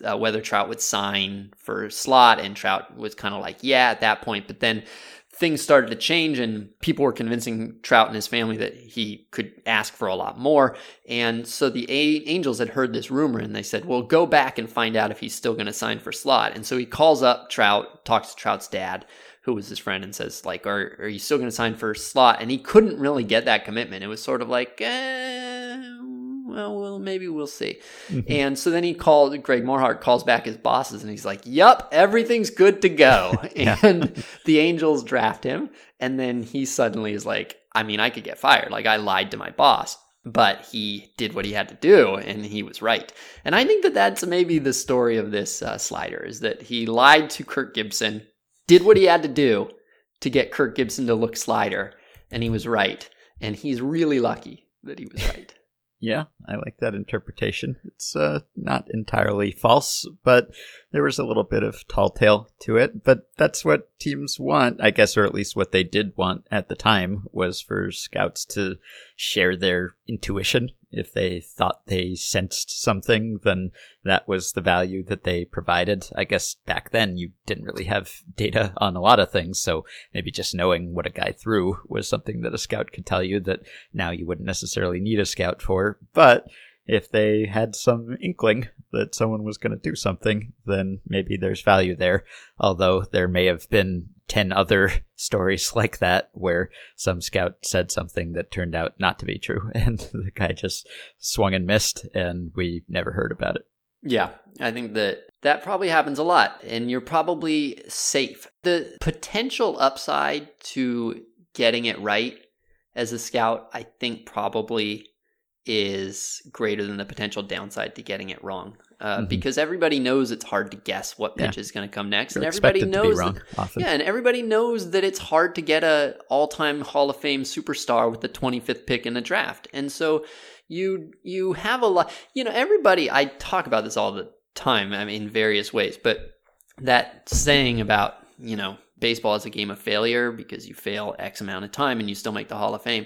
uh, whether Trout would sign for slot, and Trout was kind of like, yeah, at that point. But then things started to change, and people were convincing Trout and his family that he could ask for a lot more. And so the a- Angels had heard this rumor, and they said, well, go back and find out if he's still going to sign for slot. And so he calls up Trout, talks to Trout's dad, who was his friend, and says, like, are, are you still going to sign for slot? And he couldn't really get that commitment. It was sort of like, eh, well, we'll maybe we'll see. And so then he called, Greg Morhardt calls back his bosses and he's like, yep everything's good to go. and the Angels draft him. And then he suddenly is like, I mean, I could get fired. Like, I lied to my boss. But he did what he had to do, and he was right. And I think that that's maybe the story of this uh, slider is that he lied to Kirk Gibson, did what he had to do to get Kirk Gibson to look slider, and he was right. And he's really lucky that he was right. Yeah, I like that interpretation. It's uh, not entirely false, but there was a little bit of tall tale to it. But that's what teams want, I guess, or at least what they did want at the time was for scouts to share their intuition. If they thought they sensed something, then that was the value that they provided. I guess back then you didn't really have data on a lot of things, so maybe just knowing what a guy threw was something that a scout could tell you that now you wouldn't necessarily need a scout for. But if they had some inkling that someone was going to do something, then maybe there's value there. Although there may have been 10 other stories like that where some scout said something that turned out not to be true and the guy just swung and missed and we never heard about it. Yeah, I think that that probably happens a lot, and you're probably safe. The potential upside to getting it right as a scout, I think, probably is greater than the potential downside to getting it wrong. Uh, Mhm. Because everybody knows it's hard to guess what Yeah. pitch is going to come next, You're and everybody knows wrong that- yeah, and everybody knows that it's hard to get a all-time Hall of Fame superstar with the 25th pick in the draft. And so you you have a lot, you know, everybody I talk about this all the time, I mean in various ways, but that saying about, you know, baseball is a game of failure because you fail X amount of time and you still make the Hall of Fame.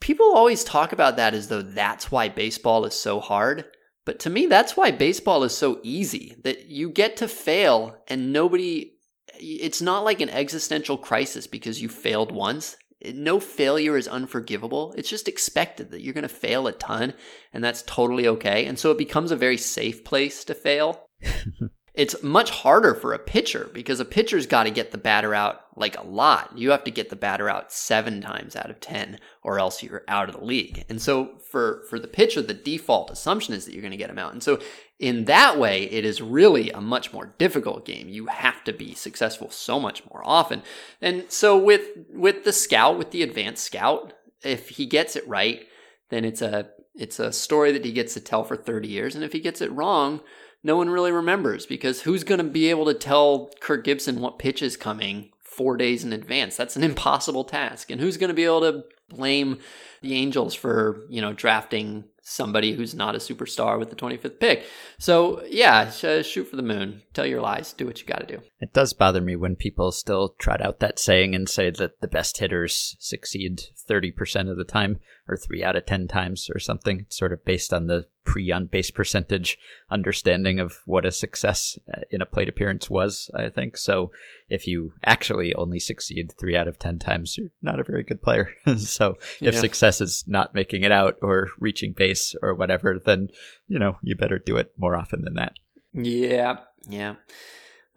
People always talk about that as though that's why baseball is so hard. But to me, that's why baseball is so easy that you get to fail and nobody, it's not like an existential crisis because you failed once. No failure is unforgivable. It's just expected that you're going to fail a ton and that's totally okay. And so it becomes a very safe place to fail. it's much harder for a pitcher because a pitcher's got to get the batter out like a lot. You have to get the batter out seven times out of 10 or else you're out of the league. And so for, for the pitcher, the default assumption is that you're going to get him out. And so in that way, it is really a much more difficult game. You have to be successful so much more often. And so with, with the scout, with the advanced scout, if he gets it right, then it's a, it's a story that he gets to tell for 30 years. And if he gets it wrong, no one really remembers because who's going to be able to tell Kirk Gibson what pitch is coming four days in advance? That's an impossible task. And who's going to be able to blame the Angels for, you know, drafting somebody who's not a superstar with the 25th pick? So, yeah, sh- shoot for the moon. Tell your lies. Do what you got to do. It does bother me when people still trot out that saying and say that the best hitters succeed 30% of the time or 3 out of 10 times or something. It's sort of based on the pre on base percentage understanding of what a success uh, in a plate appearance was, I think. So if you actually only succeed 3 out of 10 times, you're not a very good player. so if Yeah. success is not making it out or reaching base or whatever, then, you know, you better do it more often than that. Yeah, yeah.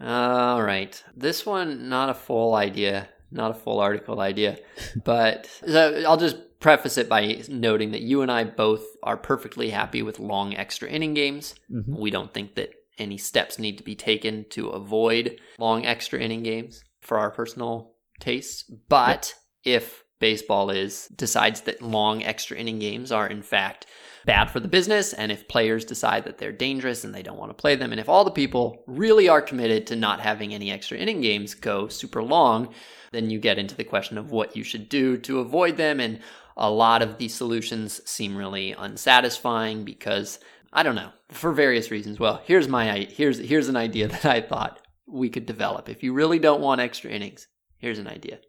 All right. This one, not a full idea, not a full article idea, but so I'll just preface it by noting that you and I both are perfectly happy with long extra inning games. Mhm. We don't think that any steps need to be taken to avoid long extra inning games for our personal tastes. But if baseball is decides that long extra inning games are in fact bad for the business and if players decide that they're dangerous and they don't want to play them and if all the people really are committed to not having any extra inning games go super long then you get into the question of what you should do to avoid them and a lot of these solutions seem really unsatisfying because I don't know for various reasons. Well, here's my here's here's an idea that I thought we could develop. If you really don't want extra innings, here's an idea,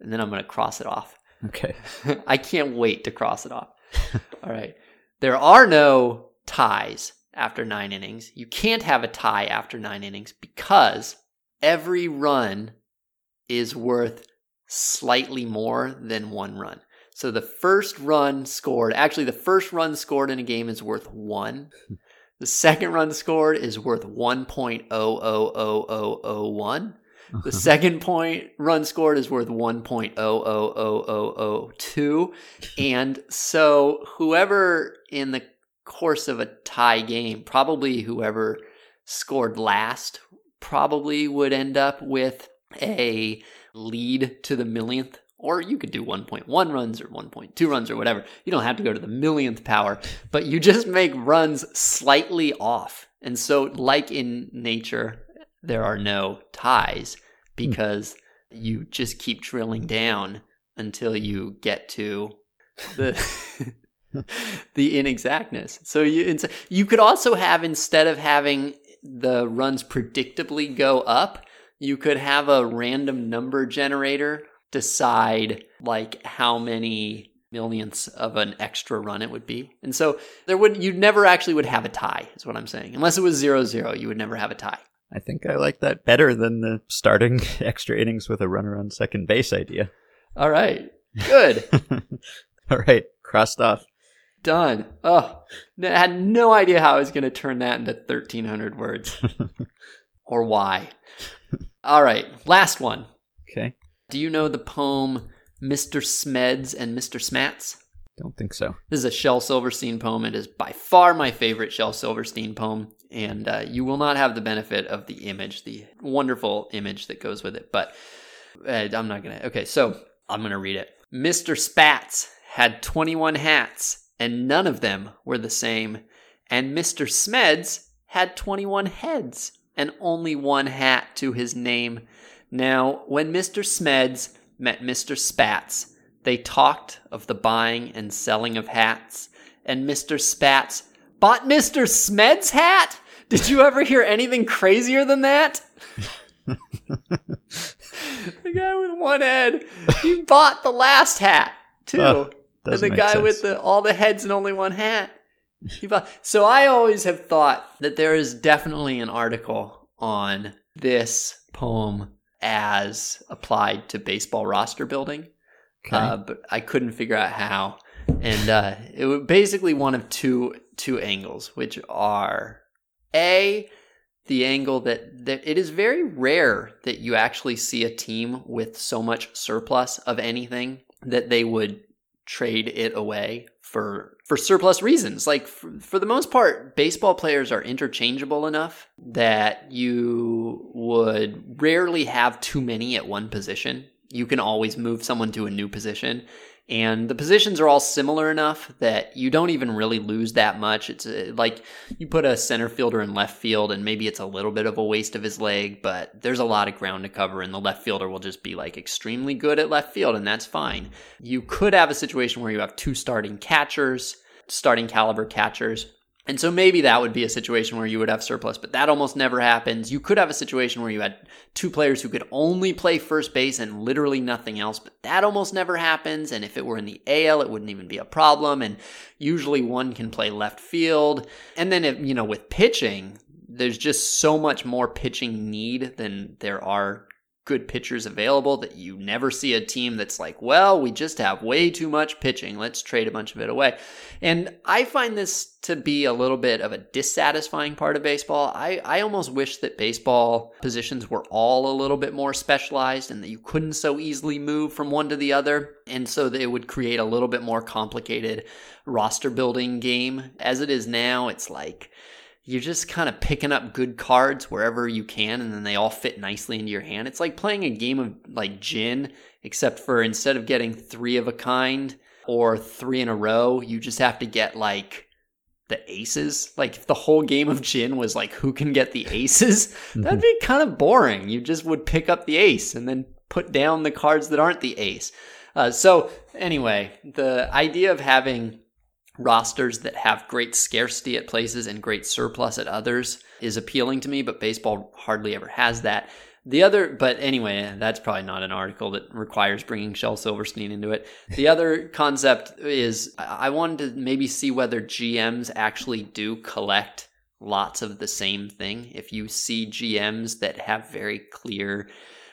and then I'm going to cross it off. Okay. I can't wait to cross it off. All right, there are no ties after nine innings. You can't have a tie after nine innings because every run is worth slightly more than one run. So the first run scored, actually, the first run scored in a game is worth one. The second run scored is worth 1.000001. The uh-huh. second point run scored is worth 1.000002. And so whoever in the course of a tie game, probably whoever scored last probably would end up with a lead to the millionth. Or you could do 1.1 runs or 1.2 runs or whatever. You don't have to go to the millionth power, but you just make runs slightly off. And so, like in nature, there are no ties hmm. because you just keep drilling down until you get to the the inexactness. So you you could also have instead of having the runs predictably go up, you could have a random number generator decide like how many millionths of an extra run it would be. And so there would you never actually would have a tie, is what I'm saying. Unless it was zero zero, you would never have a tie. I think I like that better than the starting extra innings with a runner on second base idea. All right. Good. All right, crossed off. Done. Oh, I had no idea how I was going to turn that into 1,300 words. or why. All right, last one. Okay, Do you know the poem Mr. Smeds and Mr. Spats? don't think so. This is a Shel Silverstein poem. It is by far my favorite Shel Silverstein poem, and uh, you will not have the benefit of the image, the wonderful image that goes with it. But uh, I'm not gonna. Okay, so I'm gonna read it. Mr. Spats had 21 hats, and none of them were the same. And Mr. Smeds had 21 heads, and only one hat to his name. Now, when Mr. Smeds met Mr. Spats, they talked of the buying and selling of hats, and Mr. Spats bought Mr. Smed's hat? Did you ever hear anything crazier than that? the guy with one head, he bought the last hat too. Oh, and the guy sense. with the all the heads and only one hat. He bought. So I always have thought that there is definitely an article on this poem as applied to baseball roster building Okay. uh, but I couldn't figure out how. And uh, it was basically one of two two angles, which are a the angle that that it is very rare that you actually see a team with so much surplus of anything that they would trade it away for for surplus reasons. Like for, for the most part, baseball players are interchangeable enough that you would rarely have too many at one position. You can always move someone to a new position. And the positions are all similar enough that you don't even really lose that much. It's uh, like you put a center fielder in left field, and maybe it's a little bit of a waste of his leg, but there's a lot of ground to cover, and the left fielder will just be like extremely good at left field, and that's fine. You could have a situation where you have two starting catchers, starting caliber catchers. And so maybe that would be a situation where you would have surplus, but that almost never happens. You could have a situation where you had two players who could only play first base and literally nothing else, but that almost never happens. And if it were in the AL, it wouldn't even be a problem. And usually one can play left field. And then, if, you know, with pitching, there's just so much more pitching need than there are good pitchers available that you never see a team that's like, well, we just have way too much pitching. Let's trade a bunch of it away. And I find this to be a little bit of a dissatisfying part of baseball. I, I almost wish that baseball positions were all a little bit more specialized and that you couldn't so easily move from one to the other. And so that it would create a little bit more complicated roster building game. As it is now, it's like, you're just kind of picking up good cards wherever you can and then they all fit nicely into your hand. It's like playing a game of like gin, except for instead of getting three of a kind or three in a row, you just have to get like the aces. Like if the whole game of gin was like who can get the aces, that'd be kind of boring. You just would pick up the ace and then put down the cards that aren't the ace. Uh, so anyway, the idea of having rosters that have great scarcity at places and great surplus at others is appealing to me, but baseball hardly ever has that. The other, but anyway, that's probably not an article that requires bringing Shel Silverstein into it. The other concept is I I wanted to maybe see whether GMs actually do collect lots of the same thing. If you see GMs that have very clear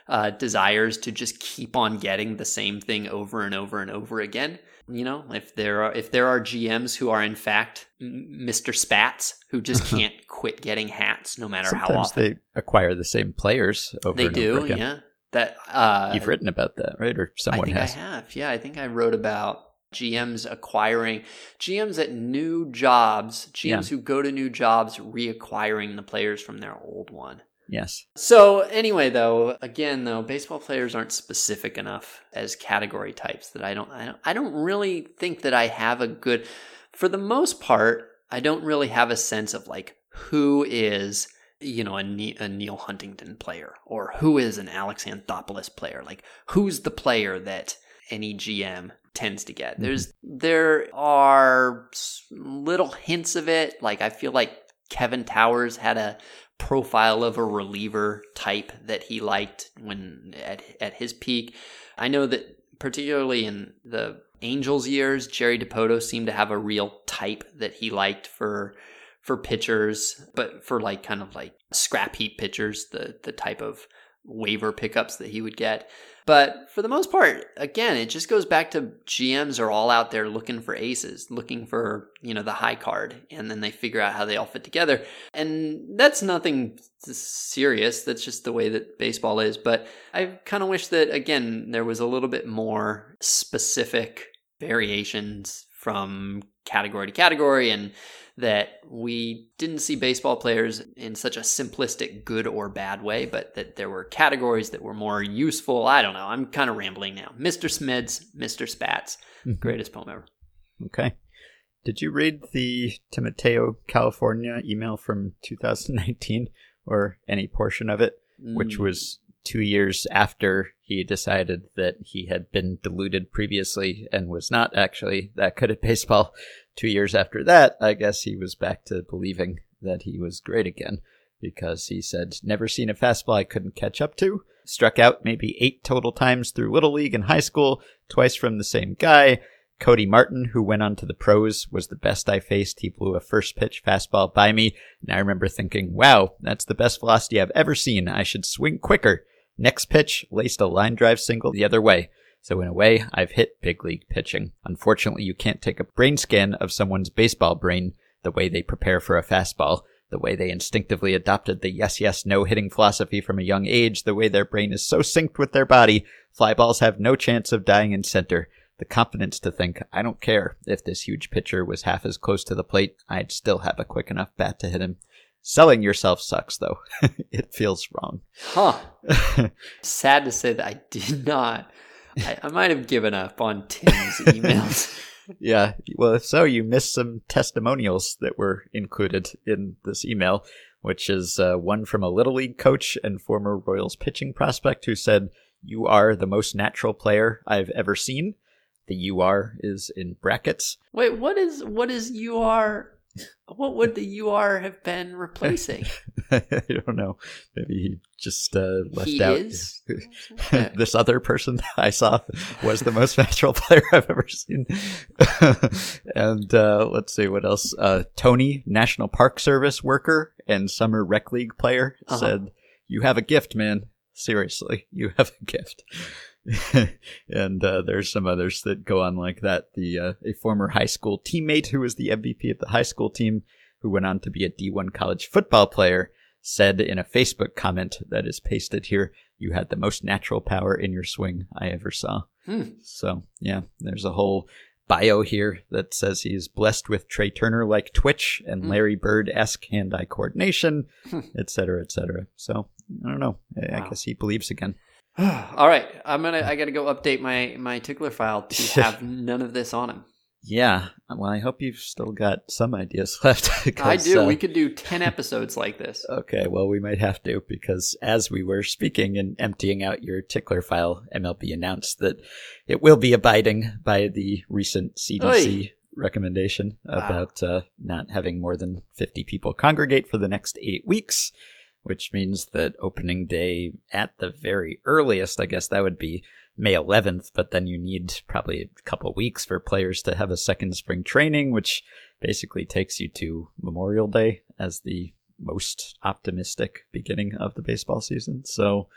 uh, desires to just keep on getting the same thing over and over and over again. You know, if there are if there are GMs who are in fact Mr. Spats who just can't quit getting hats no matter how Sometimes often they acquire the same players over they and do. over again. Yeah, that uh, You've written about that, right? Or I someone think has. I have. Yeah, I think I wrote about GMs acquiring GMs at new jobs, GMs Yeah. who go to new jobs reacquiring the players from their old one. Yes. So anyway, though, again, though, baseball players aren't specific enough as category types that I don't, I don't, I don't really think that I have a good. For the most part, I don't really have a sense of like who is, you know, a, Ne- a Neal Huntington player or who is an Alex Anthopoulos player. Like who's the player that any GM tends to get. Mm-hmm. There's there are little hints of it. Like I feel like Kevin Towers had a profile of a reliever type that he liked when at at his peak. I know that particularly in the Angels years, Jerry Dipoto seemed to have a real type that he liked for for pitchers, but for like kind of like scrap heap pitchers, the the type of waiver pickups that he would get. But for the most part, again, it just goes back to GMs are all out there looking for aces, looking for, you know, the high card, and then they figure out how they all fit together. And that's nothing serious. That's just the way that baseball is. But I kind of wish that, again, there was a little bit more specific variations from category to category and that we didn't see baseball players in such a simplistic good or bad way, but that there were categories that were more useful. I don't know. I'm kind of rambling now. Mr. Smeds, Mr. Spats, greatest poem ever. Okay. Did you read the Timoteo, California email from 2019 or any portion of it, which Mm. was two years after he decided that he had been deluded previously and was not actually that good at baseball? Two years after that, I guess he was back to believing that he was great again because he said, Never seen a fastball I couldn't catch up to. Struck out maybe eight total times through Little League and high school, twice from the same guy. Cody Martin, who went on to the pros, was the best I faced. He blew a first pitch fastball by me, and I remember thinking, wow, that's the best velocity I've ever seen. I should swing quicker. Next pitch, laced a line drive single the other way. So in a way, I've hit big league pitching. Unfortunately, you can't take a brain scan of someone's baseball brain the way they prepare for a fastball, the way they instinctively adopted the yes, yes, no hitting philosophy from a young age, the way their brain is so synced with their body, fly balls have no chance of dying in center. The confidence to think, I don't care if this huge pitcher was half as close to the plate, I'd still have a quick enough bat to hit him. Selling yourself sucks, though. it feels wrong. Huh. Sad to say that I did not. I, I might have given up on Tim's emails. Yeah, well, if so, you missed some testimonials that were included in this email, which is uh, one from a Little League coach and former Royals pitching prospect who said, You are the most natural player I've ever seen. The UR is in brackets. Wait, what is what is UR? What would the UR have been replacing? I don't know. Maybe he just uh, left He out. is? this other person that I saw was the most natural player I've ever seen. and uh, let's see what else. Uh, Tony, National Park Service worker and summer rec league player, Uh-huh. said, "You have a gift, man. Seriously, you have a gift." and uh, there's some others that go on like that. The uh, a former high school teammate who was the MVP of the high school team, who went on to be a D1 college football player, said in a Facebook comment that is pasted here, "You had the most natural power in your swing I ever saw." Hmm. So yeah, there's a whole bio here that says he's blessed with Trea Turner like Twitch and Larry Bird esque hand eye coordination, et cetera, et cetera. So I don't know. I, I guess he believes again. All right, I'm gonna. I gotta go update my my tickler file to have none of this on him. Yeah. Well, I hope you've still got some ideas left. I do. uh, we could do ten episodes like this. Okay, well, we might have to because as we were speaking and emptying out your tickler file, MLB announced that it will be abiding by the recent CDC recommendation about uh, not having more than 50 people congregate for the next eight weeks, which means that opening day at the very earliest, I guess that would be May 11th, but then you need probably a couple weeks for players to have a second spring training, which basically takes you to Memorial Day as the most optimistic beginning of the baseball season. So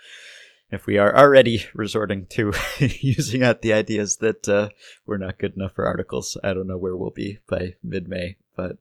if we are already resorting to using out the ideas that uh, we're not good enough for articles, I don't know where we'll be by mid-May, but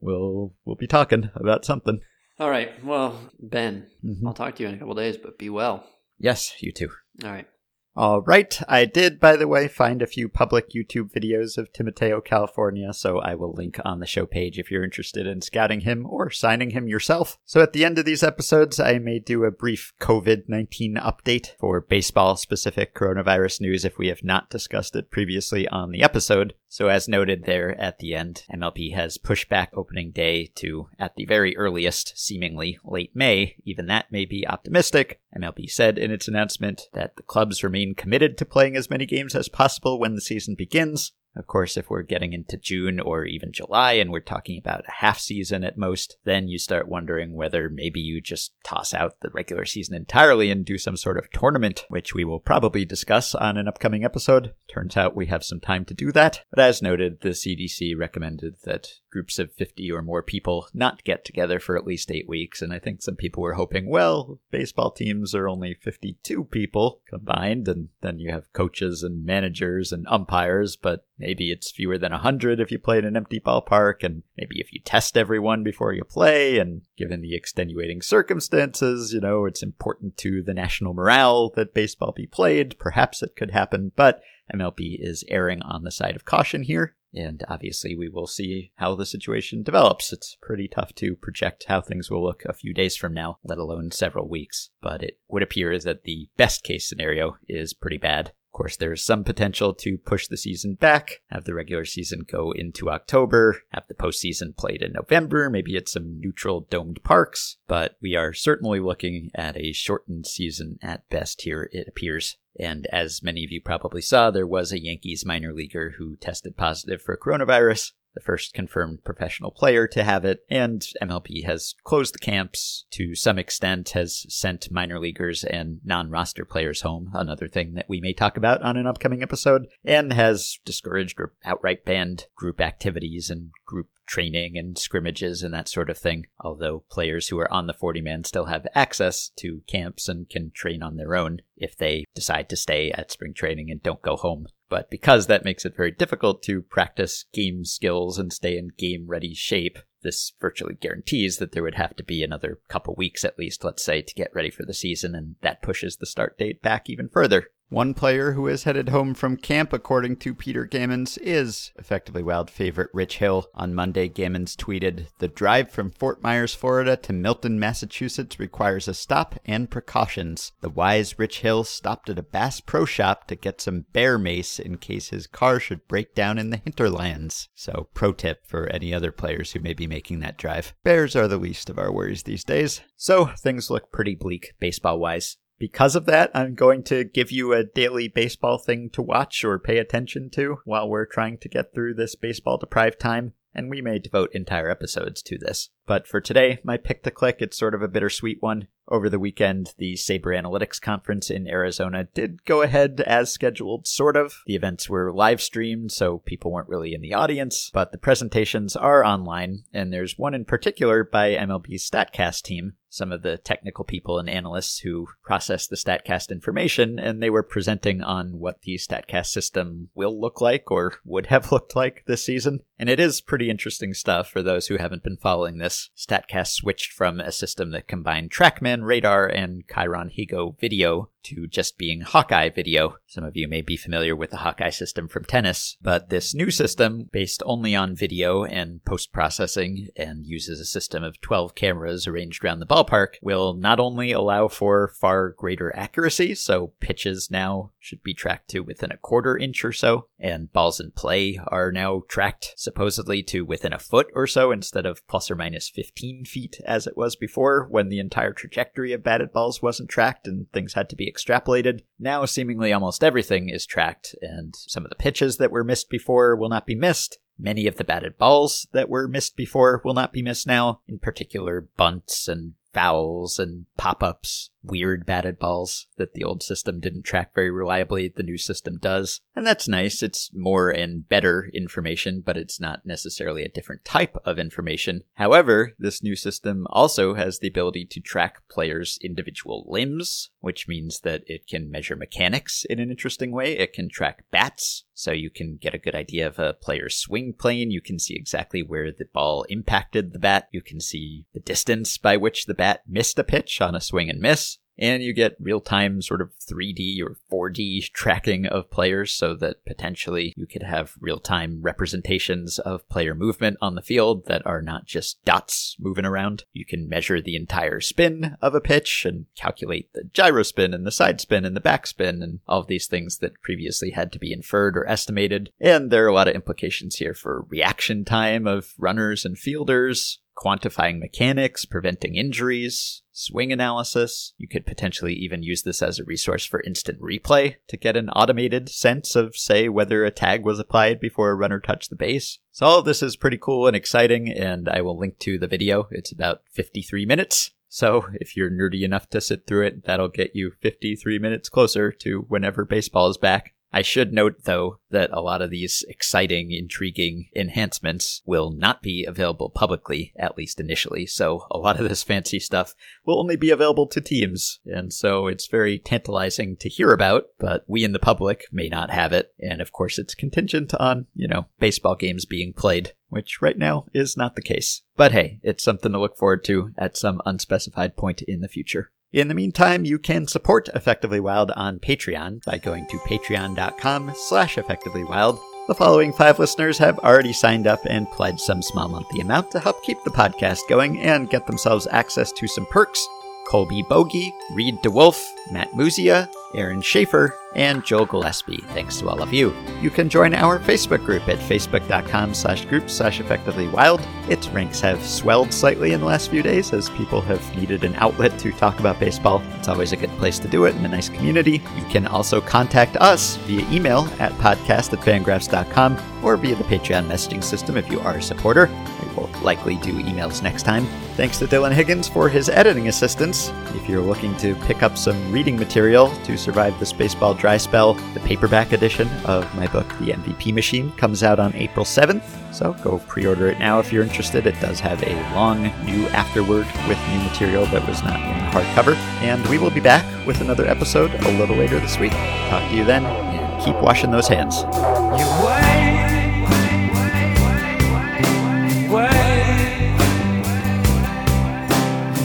we'll we'll be talking about something. All right. Well, Ben, Mhm. I'll talk to you in a couple days, but be well. Yes, you too. All right. All right. I did, by the way, find a few public YouTube videos of Timoteo, California, so I will link on the show page if you're interested in scouting him or signing him yourself. So at the end of these episodes, I may do a brief COVID 19 update for baseball specific coronavirus news if we have not discussed it previously on the episode. So as noted there at the end, MLB has pushed back opening day to, at the very earliest, seemingly late May. Even that may be optimistic. MLB said in its announcement that the clubs remain committed to playing as many games as possible when the season begins. Of course, if we're getting into June or even July and we're talking about a half season at most, then you start wondering whether maybe you just toss out the regular season entirely and do some sort of tournament, which we will probably discuss on an upcoming episode. Turns out we have some time to do that. But as noted, the CDC recommended that groups of 50 or more people not get together for at least eight weeks. And I think some people were hoping, well, baseball teams are only 52 people combined, and then you have coaches and managers and umpires, but maybe it's fewer than 100 if you play in an empty ballpark, and maybe if you test everyone before you play, and given the extenuating circumstances, you know, it's important to the national morale that baseball be played. Perhaps it could happen, but MLB is erring on the side of caution here. And obviously, we will see how the situation develops. It's pretty tough to project how things will look a few days from now, let alone several weeks. But it would appear that the best case scenario is pretty bad. Of course, there's some potential to push the season back, have the regular season go into October, have the postseason played in November, maybe at some neutral domed parks, but we are certainly looking at a shortened season at best here, it appears. And as many of you probably saw, there was a Yankees minor leaguer who tested positive for coronavirus, the first confirmed professional player to have it, and MLB has closed the camps to some extent, has sent minor leaguers and non roster players home, another thing that we may talk about on an upcoming episode, and has discouraged or outright banned group activities and group training and scrimmages and that sort of thing. Although players who are on the 40 man still have access to camps and can train on their own if they decide to stay at spring training and don't go home. But because that makes it very difficult to practice game skills and stay in game ready shape, this virtually guarantees that there would have to be another couple weeks at least, let's say, to get ready for the season, and that pushes the start date back even further. One player who is headed home from camp, according to Peter Gammons, is effectively wild favorite Rich Hill. On Monday, Gammons tweeted The drive from Fort Myers, Florida to Milton, Massachusetts requires a stop and precautions. The wise Rich Hill stopped at a Bass Pro Shop to get some bear mace in case his car should break down in the hinterlands. So, pro tip for any other players who may be making that drive. Bears are the least of our worries these days. So, things look pretty bleak baseball wise. Because of that, I'm going to give you a daily baseball thing to watch or pay attention to while we're trying to get through this baseball deprived time, and we may devote entire episodes to this. But for today, my pick to click, it's sort of a bittersweet one. Over the weekend, the SABR Analytics Conference in Arizona did go ahead as scheduled, sort of. The events were live streamed, so people weren't really in the audience, but the presentations are online, and there's one in particular by MLB's StatCast team, some of the technical people and analysts who process the StatCast information, and they were presenting on what the StatCast system will look like or would have looked like this season. And it is pretty interesting stuff for those who haven't been following this. StatCast switched from a system that combined TrackMan radar and ChyronHego video to just being Hawkeye video. Some of you may be familiar with the Hawkeye system from tennis, but this new system, based only on video and post processing and uses a system of 12 cameras arranged around the ballpark, will not only allow for far greater accuracy, so pitches now should be tracked to within a quarter inch or so, and balls in play are now tracked supposedly to within a foot or so instead of plus or minus 15 feet as it was before when the entire trajectory of batted balls wasn't tracked and things had to be extrapolated. Now, seemingly almost everything is tracked, and some of the pitches that were missed before will not be missed. Many of the batted balls that were missed before will not be missed now, in particular bunts and fouls and pop ups, weird batted balls that the old system didn't track very reliably. The new system does. And that's nice. It's more and better information, but it's not necessarily a different type of information. However, this new system also has the ability to track players' individual limbs, which means that it can measure mechanics in an interesting way. It can track bats, so you can get a good idea of a player's swing plane. You can see exactly where the ball impacted the bat. You can see the distance by which the bat missed a pitch on a swing and miss. And you get real time sort of 3D or 4D tracking of players so that potentially you could have real time representations of player movement on the field that are not just dots moving around. You can measure the entire spin of a pitch and calculate the gyro spin and the side spin and the back spin and all of these things that previously had to be inferred or estimated. And there are a lot of implications here for reaction time of runners and fielders, quantifying mechanics, preventing injuries, swing analysis. You could potentially even use this as a resource for instant replay to get an automated sense of, say, whether a tag was applied before a runner touched the base. So all this is pretty cool and exciting, and I will link to the video. It's about 53 minutes. So if you're nerdy enough to sit through it, that'll get you 53 minutes closer to whenever baseball is back. I should note, though, that a lot of these exciting, intriguing enhancements will not be available publicly, at least initially. So a lot of this fancy stuff will only be available to teams. And so it's very tantalizing to hear about, but we in the public may not have it. And of course, it's contingent on, you know, baseball games being played which right now is not the case. But hey, it's something to look forward to at some unspecified point in the future. In the meantime, you can support Effectively Wild on Patreon by going to patreon.com slash effectivelywild. The following five listeners have already signed up and pledged some small monthly amount to help keep the podcast going and get themselves access to some perks. Colby Bogey, Reed DeWolf, Matt Muzia, Aaron Schaefer, and Joel Gillespie. Thanks to all of you. You can join our Facebook group at facebook.com slash group slash effectively wild. Its ranks have swelled slightly in the last few days as people have needed an outlet to talk about baseball. It's always a good place to do it in a nice community. You can also contact us via email at podcast at fangraphs.com or via the Patreon messaging system if you are a supporter. We will likely do emails next time. Thanks to Dylan Higgins for his editing assistance. If you're looking to pick up some reading material to survived the Spaceball dry spell. The paperback edition of my book, The MVP Machine, comes out on April 7th, so go pre order it now if you're interested. It does have a long new afterword with new material that was not in the hardcover. And we will be back with another episode a little later this week. Talk to you then, and keep washing those hands.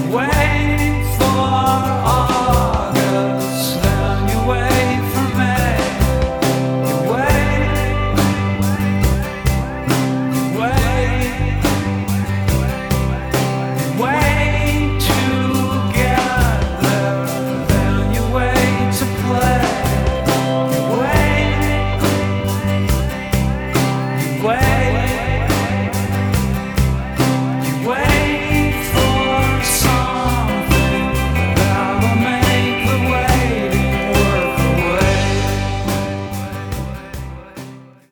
Wait.